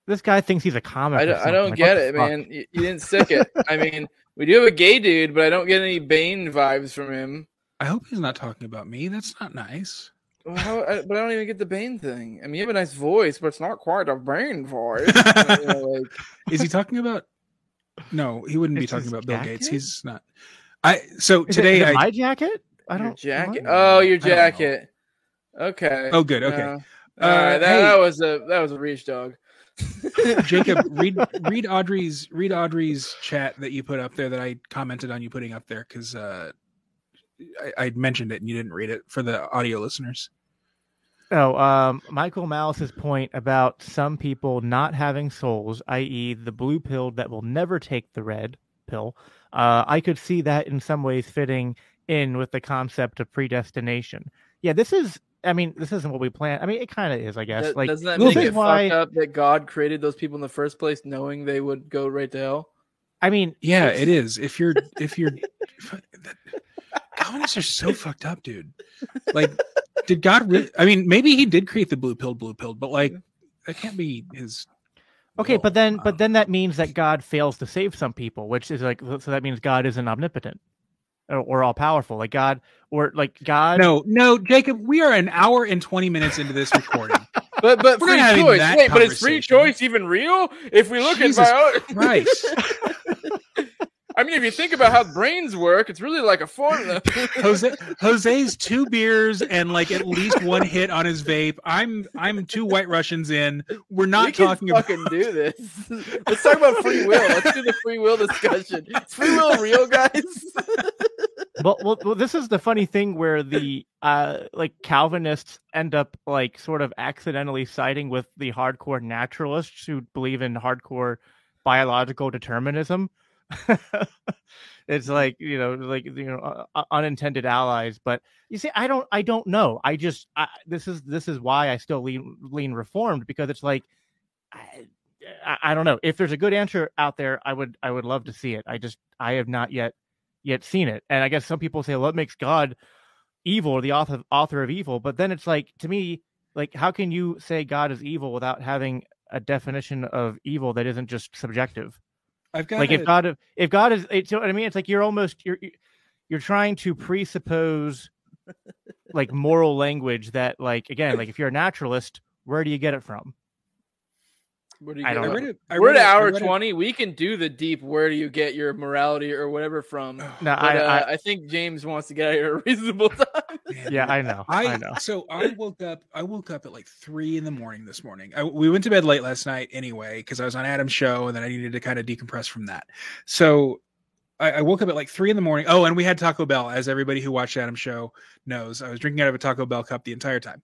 This guy thinks he's a comic. I don't, I don't Like, get it, fuck? man. You, you didn't stick it. I mean, we do have a gay dude, but I don't get any Bane vibes from him. I hope he's not talking about me. That's not nice. Well, how, I, but I don't even get the Bane thing. I mean, you have a nice voice, but it's not quite a Bane voice. You know, like, Is he talking about? No, he wouldn't be talking his about Bill Gates. He's not. I so Is today is it I my jacket. I don't jacket. what? Oh, your I don't know. jacket. Okay. Oh, good, okay. No. Uh, All right, that, hey. that was a that was a reach, dog. Jacob, read read Audrey's read Audrey's chat that you put up there that I commented on you putting up there because uh, I, I mentioned it and you didn't read it for the audio listeners. Oh, um, Michael Malice's point about some people not having souls, i.e., the blue pill that will never take the red pill. Uh, I could see that in some ways fitting in with the concept of predestination. Yeah, this is. I mean, this isn't what we plan. I mean, it kind of is, I guess. That- like, doesn't that make it why- fucked up that God created those people in the first place, knowing they would go right to hell? I mean, Yeah, it is. If you're if you're Calvinists are so fucked up, dude. Like, did God really? I mean, maybe he did create the blue pill, blue pill, but like, that can't be his. Okay, will. but then but then that means that God fails to save some people, which is like so that means God isn't omnipotent or, or all powerful. Like God or like God no, no, Jacob. We are an hour and twenty minutes into this recording. But but We're free choice. Wait, but is free choice even real? If we look Jesus at my own, Christ, I mean, if you think about how brains work, it's really like a formula. Jose, Jose's two beers and like at least one hit on his vape. I'm I'm two white Russians in. We're not we can talking about. fucking do this. Let's talk about free will. Let's do the free will discussion. Is free will real, guys? well, well, well, this is the funny thing where the uh like Calvinists end up like sort of accidentally siding with the hardcore naturalists who believe in hardcore biological determinism. it's like you know like you know uh, uh, unintended allies but you see i don't i don't know i just I, this is this is why i still lean lean reformed because it's like I, I don't know if there's a good answer out there i would i would love to see it i just i have not yet yet seen it. And I guess some people say, well, what makes God evil or the author author of evil? But then it's like to me, like how can you say God is evil without having a definition of evil that isn't just subjective? I've got Like if God if God is, it's, you know what I mean? It's like you're almost you're you're trying to presuppose like moral language that like again like if you're a naturalist, where do you get it from? Where do you I don't I it? know. read it. I We're read at it- hour read it- twenty. We can do the deep. Where do you get your morality or whatever from? No, But, I, uh, I I think James wants to get out of here a reasonable time. Yeah, I know, I, I, know. so I woke up. I woke up at like three in the morning this morning. I, we went to bed late last night anyway because I was on Adam's show and then I needed to kind of decompress from that. So I, I woke up at like three in the morning. Oh, and we had Taco Bell, as everybody who watched Adam's show knows. I was drinking out of a Taco Bell cup the entire time.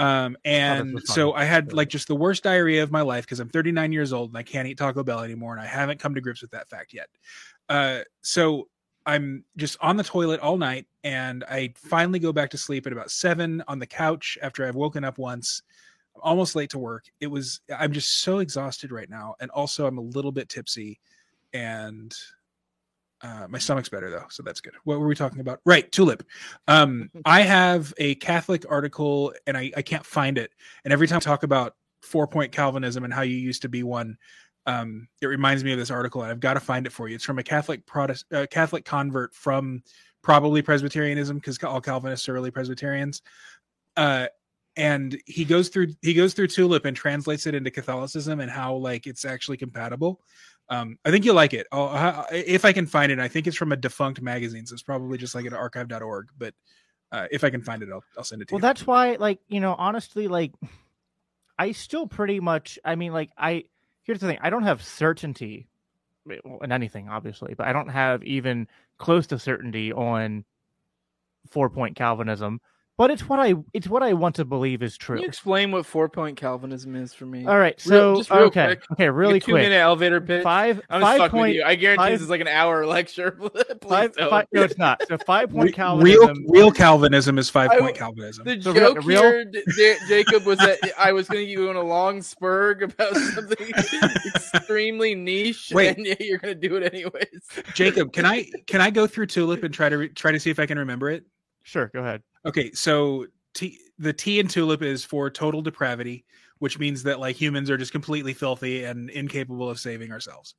Um, and was so. I had like just the worst diarrhea of my life because I'm 39 years old and I can't eat Taco Bell anymore, and I haven't come to grips with that fact yet. Uh, so I'm just on the toilet all night, and I finally go back to sleep at about seven on the couch after I've woken up once. I'm almost late to work. It was I'm just so exhausted right now, and also I'm a little bit tipsy, and uh, my stomach's better though, so that's good. What were we talking about? Right, TULIP. Um, I have a Catholic article, and I, I can't find it. And every time I talk about four point Calvinism and how you used to be one, um, it reminds me of this article, and I've got to find it for you. It's from a Catholic Protest, uh, Catholic convert from probably Presbyterianism because all Calvinists are really Presbyterians. Uh, and he goes through he goes through TULIP and translates it into Catholicism and how like it's actually compatible. Um, I think you'll like it. I'll, if I can find it, I think it's from a defunct magazine, so it's probably just like at archive.org. But uh, if I can find it, I'll, I'll send it to Well, you. Well, that's why, like, you know, honestly, like, I still pretty much, I mean, like, I, here's the thing I don't have certainty in anything, obviously, but I don't have even close to certainty on four point Calvinism. But it's what I, it's what I want to believe is Can true. you explain what four point Calvinism is for me? All right. Real- So, just real okay. quick. Okay. Really Like a two quick. minute elevator pitch. Five, I'm just five fucking with point, you. I guarantee five- this is like an hour lecture. Please five, don't. five, no, it's not. So five point Calvinism. real real Calvinism is five I- point Calvinism. The So joke real- here, J- J- Jacob, was that I was going to give you on a long spurg about something extremely niche, Wait. and yeah, you're going to do it anyways. Jacob, can I can I go through TULIP and try to re- try to see if I can remember it? Sure. Go ahead. Okay, so T, the T in TULIP is for total depravity, which means that like humans are just completely filthy and incapable of saving ourselves.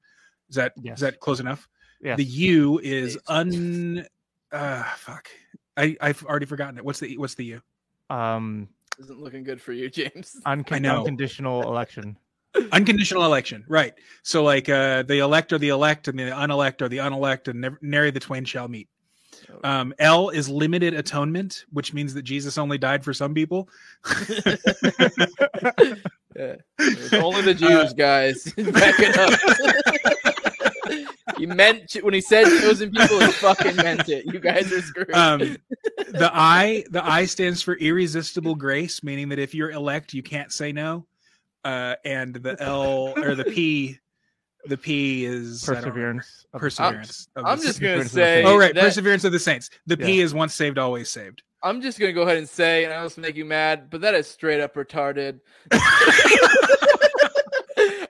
Is that is Yes. that close enough? Yes. The U is un. Uh, fuck. I I've already forgotten it. What's the what's the U? Um, Isn't looking good for you, James. uncon- unconditional election. Unconditional election, right? So like uh, the elect are the elect, and the unelect are the unelect, and never, nary the twain shall meet. Um, L is limited atonement, which means that Jesus only died for some people. Yeah. It's only the Jews, guys. Back it up. he meant when he said chosen people, he fucking meant it. You guys are screwed. Um, the I, the I stands for irresistible grace, meaning that if you're elect, you can't say no. Uh, and the L or the P, the P is I. Perseverance. of- Perseverance. I'm just gonna Perseverance of the say. Oh right, that- perseverance of the saints. The P is once saved, always saved. I'm just gonna go ahead and say, and I also make you mad, but that is straight up retarded.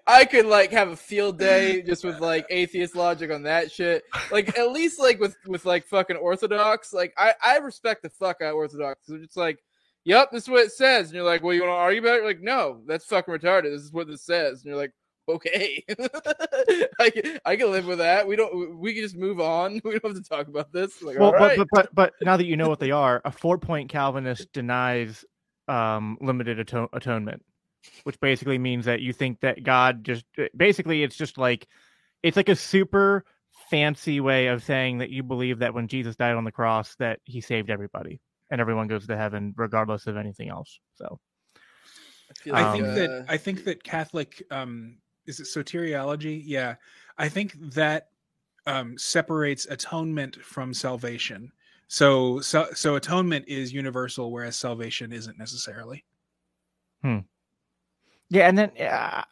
I could like have a field day just with like atheist logic on that shit. Like at least like with with like fucking orthodox. Like I I respect the fuck out orthodox. They're just like, yep, this is what it says, and you're like, well, you want to argue about it? You're like, no, that's fucking retarded. This is what this says, and you're like. Okay, I can, I can live with that. We don't. We can just move on. We don't have to talk about this. Like, Well, all right. but, but but but now that you know what they are, a four point Calvinist denies um, limited aton- atonement, which basically means that you think that God just basically it's just like it's like a super fancy way of saying that you believe that when Jesus died on the cross that he saved everybody and everyone goes to heaven regardless of anything else. So feel I Um, think uh, that I think that Catholic um is it soteriology? Yeah. I think that um separates atonement from salvation. So so so atonement is universal whereas salvation isn't necessarily. Hmm. Yeah, and then uh,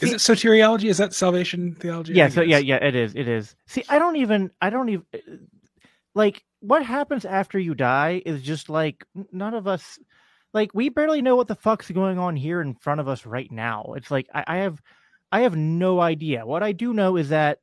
Is it soteriology? Is that salvation theology? Yeah, so yeah, yeah, it is, it is. See, I don't even, I don't even like what happens after you die is just like none of us, like we barely know what the fuck's going on here in front of us right now. It's like I, I have, I have no idea. What I do know is that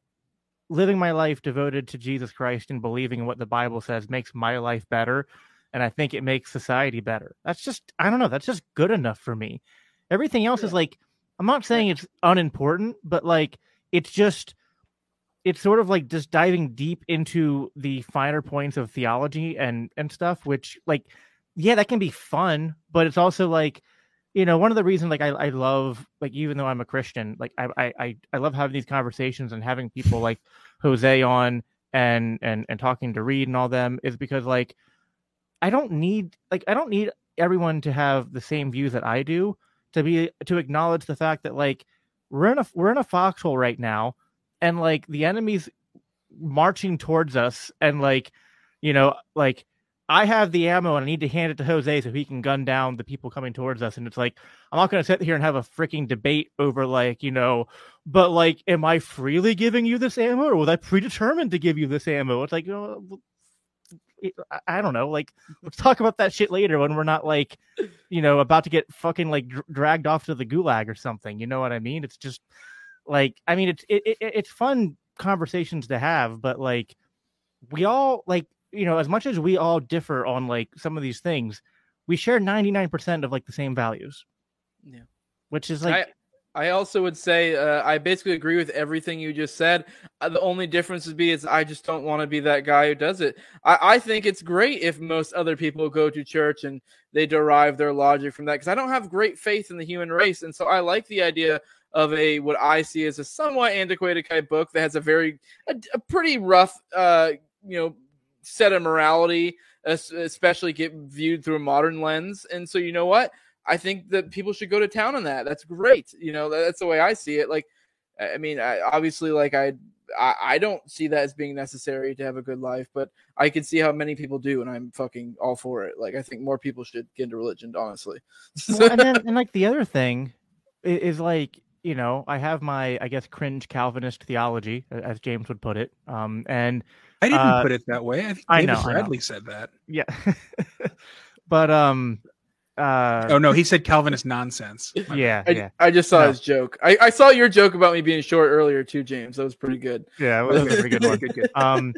living my life devoted to Jesus Christ and believing in what the Bible says makes my life better, and I think it makes society better. That's just, I don't know, that's just good enough for me. Everything else is like, I'm not saying it's unimportant, but like it's just it's sort of like just diving deep into the finer points of theology and and stuff which like yeah that can be fun but it's also like you know one of the reasons like i, I love like even though i'm a christian like I, I i love having these conversations and having people like jose on and and and talking to reed and all them is because like i don't need like i don't need everyone to have the same views that i do to be to acknowledge the fact that like we're in a we're in a foxhole right now and like the enemy's marching towards us and like you know like i have the ammo and i need to hand it to jose so he can gun down the people coming towards us and it's like i'm not going to sit here and have a freaking debate over like you know but like am i freely giving you this ammo or was i predetermined to give you this ammo it's like you know I- don't know. Like, let's talk about that shit later when we're not like, you know, about to get fucking like dr- dragged off to the gulag or something. You know what I mean? It's just like, I mean, it's it, it, it's fun conversations to have, but like, we all like, you know, as much as we all differ on like some of these things, we share ninety nine percent of like the same values. Yeah. which is like, I also would say uh, I basically agree with everything you just said. Uh, the only difference would be is I just don't want to be that guy who does it. I, I think it's great if most other people go to church and they derive their logic from that because I don't have great faith in the human race, and so I like the idea of a what I see as a somewhat antiquated kind of book that has a very a, a pretty rough, uh, you know, set of morality, especially get viewed through a modern lens. And so you know what? I think that people should go to town on that. That's great. You know, that's the way I see it. Like, I mean, I, obviously, like I, I, I don't see that as being necessary to have a good life, but I can see how many people do, and I'm fucking all for it. Like, I think more people should get into religion, honestly. well, and then and like the other thing i- is, like you know I have my I guess cringe Calvinist theology as James would put it, um, and I didn't Uh, put it that way. I think I David know, I know. Bradley said that. yeah, but um, uh, Oh no, he said Calvinist nonsense. yeah, I, yeah, I just saw No. his joke. I, I saw your joke about me being short earlier too, James. That was pretty good. yeah, it was a pretty good one. good, good. Um,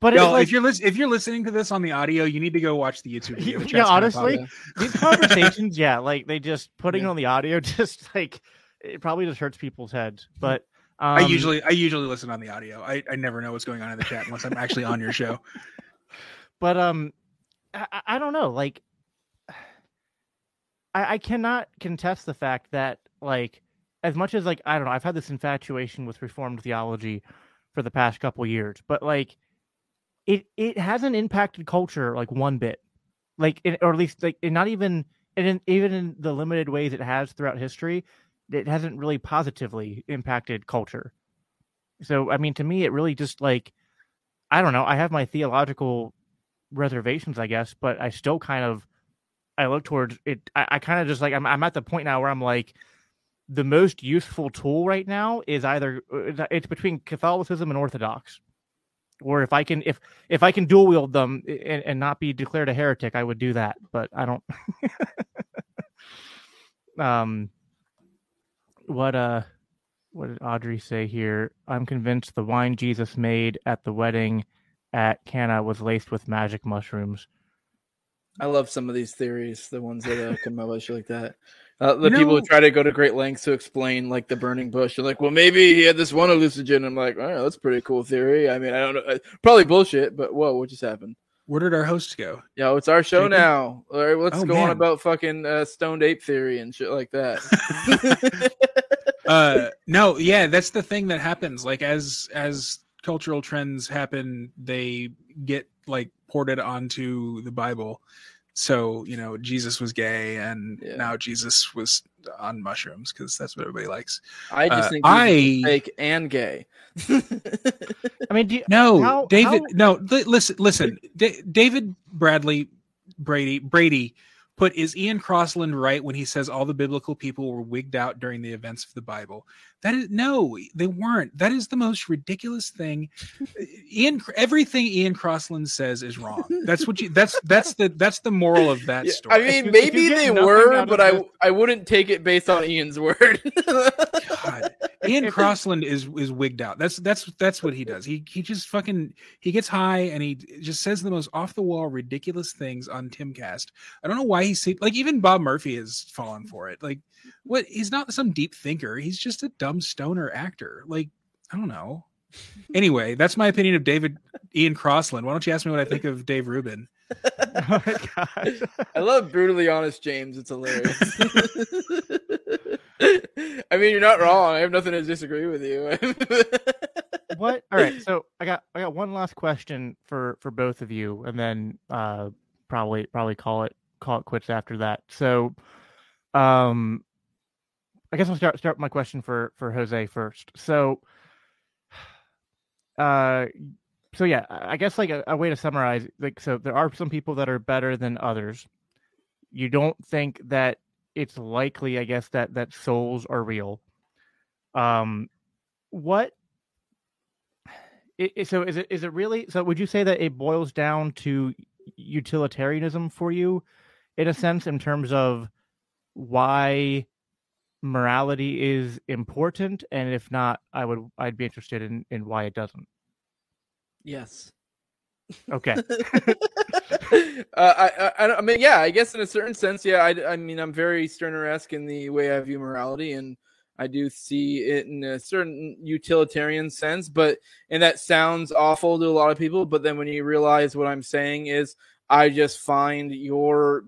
but it's Y'all, like, if you're lis- if you're listening to this on the audio, you need to go watch the YouTube video. The Yeah, honestly, these conversations, yeah, like they just putting Yeah. on the audio, just like it probably just hurts people's heads. But um, I usually I usually listen on the audio. I, I never know what's going on in the chat unless I'm actually on your show. but um I, I- don't know like I, I cannot contest the fact that like as much as like i don't know i've had this infatuation with reformed theology for the past couple years but like it it hasn't impacted culture like one bit, like it, or at least like not even and in, even in the limited ways it has throughout history, it hasn't really positively impacted culture. So I mean, to me, it really just like I don't know. I have my theological reservations, I guess, but I still kind of I look towards it. I, I kind of just like I'm I'm at the point now where I'm like the most useful tool right now is either uh, it's between Catholicism and Orthodox. Or if I can if if I can dual wield them and, and not be declared a heretic, I would do that. But I don't. um, what uh, what did Audrey say here? I'm convinced the wine Jesus made at the wedding at Cana was laced with magic mushrooms. I love some of these theories, the ones that uh, come out with shit like that. Uh, the You people who try to go to great lengths to explain like the burning bush. They're like, well, maybe he had this one hallucinogen. I'm like, oh, that's a pretty cool theory. I mean, I don't know, uh, probably bullshit, but whoa, what just happened? Where did our host go? Yo, it's our show Jacob? now. All right, let's Oh, go on about fucking uh, stoned ape theory and shit like that. uh no yeah that's the thing that happens like as as cultural trends happen they get like ported onto the bible so you know jesus was gay and Yeah. now jesus was on mushrooms because that's what everybody likes I just Uh, think Jesus I- fake and gay. I mean, do you, no How- david how- no li- listen listen Da- david bradley brady brady put is ian crossland right when he says all the biblical people were wigged out during the events of the bible that is no they weren't that is the most ridiculous thing ian everything ian crossland says is wrong that's what you that's that's the that's the moral of that Yeah, story I mean, maybe they were, but I this- I wouldn't take it based on Ian's word. God. Ian Crossland is is wigged out. That's that's that's what he does. He he just fucking he gets high and he just says the most off the wall ridiculous things on Timcast. I don't know why he's like even Bob Murphy has fallen for it. Like what he's not some deep thinker. He's just a dumb stoner actor. Like I don't know. Anyway, that's my opinion of David Ian Crossland. Why don't you ask me what I think of Dave Rubin? oh my god. I love brutally honest James. It's hilarious. I mean, you're not wrong. I have nothing to disagree with you. what all right so i got i got one last question for for both of you and then uh probably probably call it call it quits after that so um i guess i'll start start my question for for jose first so uh so yeah i guess like a, a way to summarize like so there are some people that are better than others you don't think that it's likely i guess that that souls are real. Um what i- i- so is it is it really so would you say that it boils down to utilitarianism for you in a sense in terms of why morality is important? And if not i would i'd be interested in in why it doesn't. Yes. Okay uh, I, I, I mean, yeah, I guess in a certain sense, yeah. I, I mean, I'm very Stirner-esque in the way I view morality, and I do see it in a certain utilitarian sense. But and that sounds awful to a lot of people. But then when you realize what I'm saying is, I just find your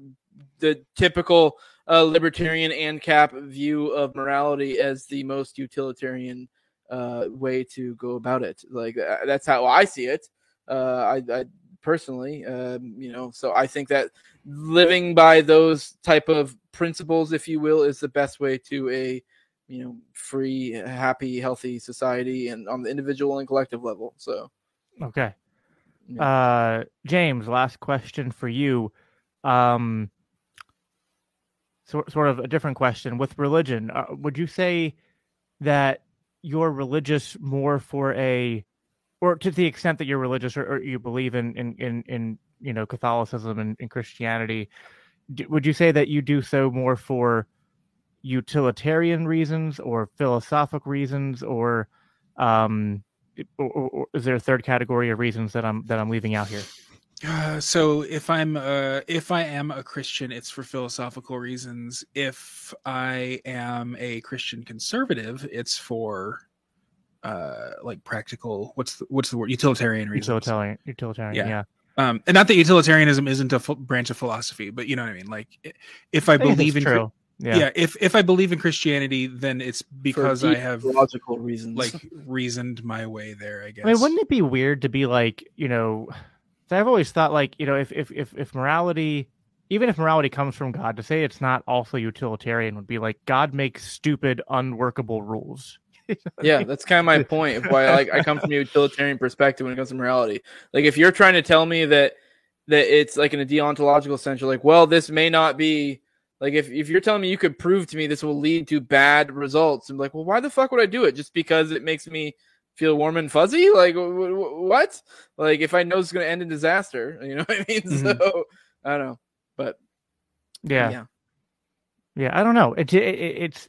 the typical uh, libertarian and cap view of morality as the most utilitarian uh, way to go about it. Like uh, that's how I see it. Uh, I, I personally, um, you know, so I think that living by those type of principles, if you will, is the best way to a you know free, happy, healthy society, and on the individual and collective level. So okay Yeah. uh james last question for you um sort sort of a different question with religion uh, would you say that you're religious more for a or to the extent that you're religious or, or you believe in in in, in you know catholicism and, christianity d- would you say that you do so more for utilitarian reasons or philosophic reasons or um or, or is there a third category of reasons that i'm that i'm leaving out here Uh, so if I'm uh, if I am a Christian, it's for philosophical reasons. If I am a Christian conservative, it's for uh, like practical. What's the, what's the word? Utilitarian reasons. utilitarian utilitarian Yeah. yeah, Um, and not that utilitarianism isn't a branch of philosophy, but you know what I mean. Like, if I I believe in true Yeah. yeah. if if I believe in Christianity, then it's because I have logical reasons. like reasoned my way there. I guess. I mean, wouldn't it be weird to be like, you know I've always thought like, you know, if if if if morality, even if morality comes from God, to say it's not also utilitarian would be like God makes stupid, unworkable rules. yeah, that's kind of my point of why like I come from a utilitarian perspective when it comes to morality. Like if you're trying to tell me that that it's like in a deontological sense, you're like, well, this may not be like if, if you're telling me you could prove to me this will lead to bad results, I'm like, well, why the fuck would I do it? Just because it makes me feel warm and fuzzy? Like wh- wh- what? Like if I know it's going to end in disaster, you know what I mean? Mhm. So I don't know, but Yeah. yeah. Yeah, I don't know. It, it it's.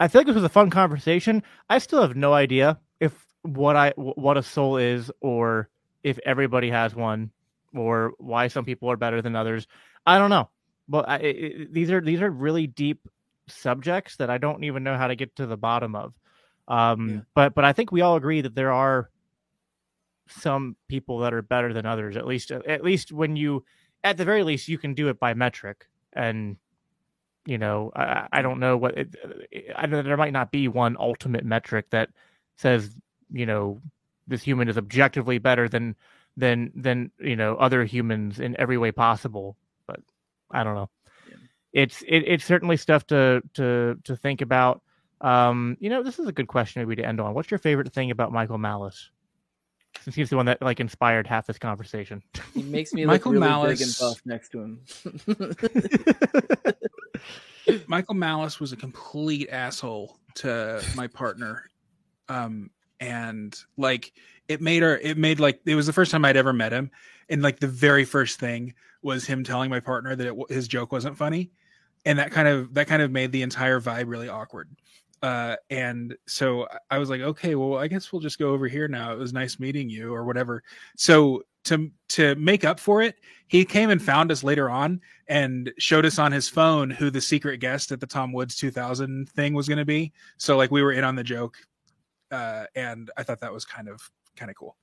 I feel like this was a fun conversation. I still have no idea if what I what a soul is, or if everybody has one, or why some people are better than others. I don't know. But I, it- these are these are really deep subjects that I don't even know how to get to the bottom of. Um, Yeah. But but I think we all agree that there are some people that are better than others. At least at least when you, at the very least, you can do it by metric and you know i, I- don't know what it, I know there might not be one ultimate metric that says you know this human is objectively better than than than you know other humans in every way possible but i don't know. Yeah. it's it, it's certainly stuff to to to think about. Um you know this is a good question maybe to end on. What's your favorite thing about michael malice since he's the one that like inspired half this conversation He makes me Michael look really big and buff next to him. Michael Malice was a complete asshole to my partner. Um, and like it made her, it made like, it was the first time I'd ever met him. And like the very first thing was him telling my partner that it, wa- his joke wasn't funny. And that kind of, that kind of made the entire vibe really awkward. Uh, and so I- was like, okay, well, I guess we'll just go over here now. It was nice meeting you or whatever. So to, to make up for it, he came and found us later on and showed us on his phone who the secret guest at the Tom Woods 2000 thing was going to be. So like we were in on the joke, uh, and I thought that was kind of kind of cool.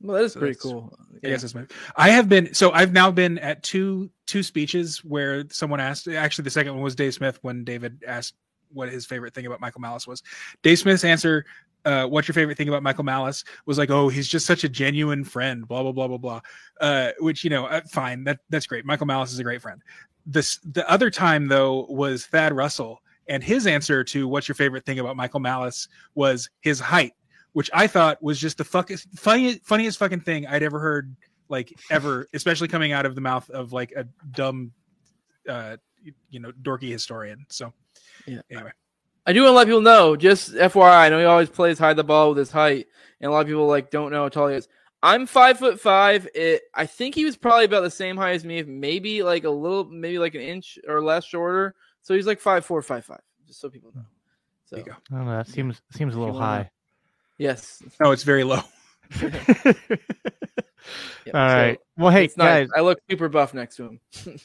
well, that is So pretty cool. I guess my. I have been so I've now been at two two speeches where someone asked. Actually, the second one was Dave Smith when David asked what his favorite thing about Michael Malice was. Dave Smith's answer. Uh, what's your favorite thing about Michael Malice? Was like, oh, he's just such a genuine friend. Blah blah blah blah blah. Uh, which you know, uh, fine. That that's great. Michael Malice is a great friend. This the other time though was Thad Russell, and his answer to what's your favorite thing about Michael Malice was his height, which I thought was just the fucking funniest funniest fucking thing I'd ever heard like ever, especially coming out of the mouth of like a dumb, uh, you know, dorky historian. So, Yeah. Anyway, I do want to let people know, just FYI, I know he always plays hide the ball with his height, and a lot of people like don't know how tall he is. I'm five foot five. It, I think he was probably about the same height as me, maybe like a little, maybe like an inch or less shorter. So he's like five four, five five. Just so people know. So There you go. I don't know. That seems seems a little wanna- high. yes. no, it's very low. Yep, All so right. Well, hey it's nice. guys, I look super buff next to him.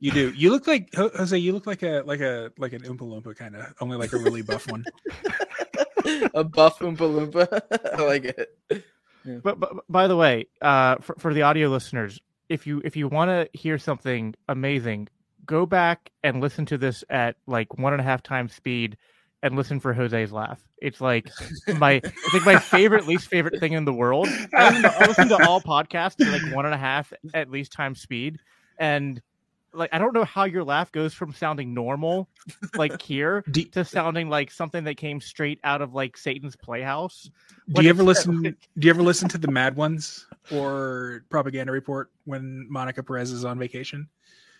You do. You look like Jose. You look like a like a like an Oompa Loompa kind of, only like a really buff one. a buff Oompa Loompa. I like it. but, but but by the way, uh, for for the audio listeners, if you if you want to hear something amazing, go back and listen to this at like one and a half times speed, and listen for Jose's laugh. It's like my it's like my favorite least favorite thing in the world. I listen to, I listen to all podcasts at like one and a half at least times speed, and like I don't know how your laugh goes from sounding normal, like here, Do, to sounding like something that came straight out of like Satan's Playhouse. do you ever listen? Do you ever listen to the Mad Ones or Propaganda Report when Monica Perez is on vacation?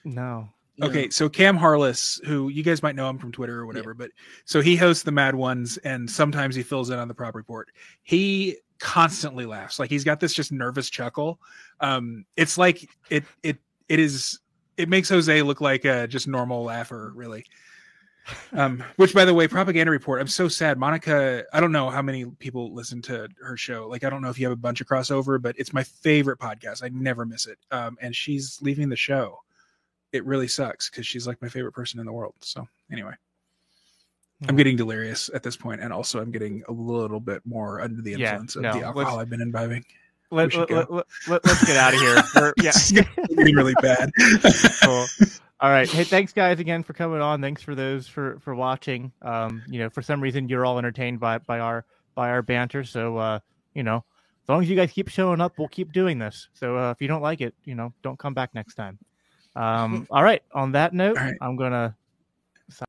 No. Okay, so Cam Harless, who you guys might know him from Twitter or whatever, but so he hosts the Mad Ones, and sometimes he fills in on the Prop Report. He constantly laughs, like he's got this just nervous chuckle. Um, it's like it it it is it makes Jose look like a just normal laugher, really. Um, which by the way, Propaganda Report, I'm so sad. Monica, I don't know how many people listen to her show. Like, I don't know if you have a bunch of crossover, but it's my favorite podcast. I never miss it. Um, and she's leaving the show it really sucks because she's like my favorite person in the world. So anyway, I'm Hmm. getting delirious at this point, and also I'm getting a little bit more under the Yeah, influence of no, the let's- alcohol I've been imbibing. Let, let, let, let, us get out of here. We're- yeah. It's getting really bad. cool. All right. Hey, thanks guys again for coming on. Thanks for those for for watching. Um, you know, for some reason you're all entertained by by our by our banter. So uh, you know, as long as you guys keep showing up, we'll keep doing this. So uh, if you don't like it, you know, don't come back next time. Um, all right. On that note, right. I'm gonna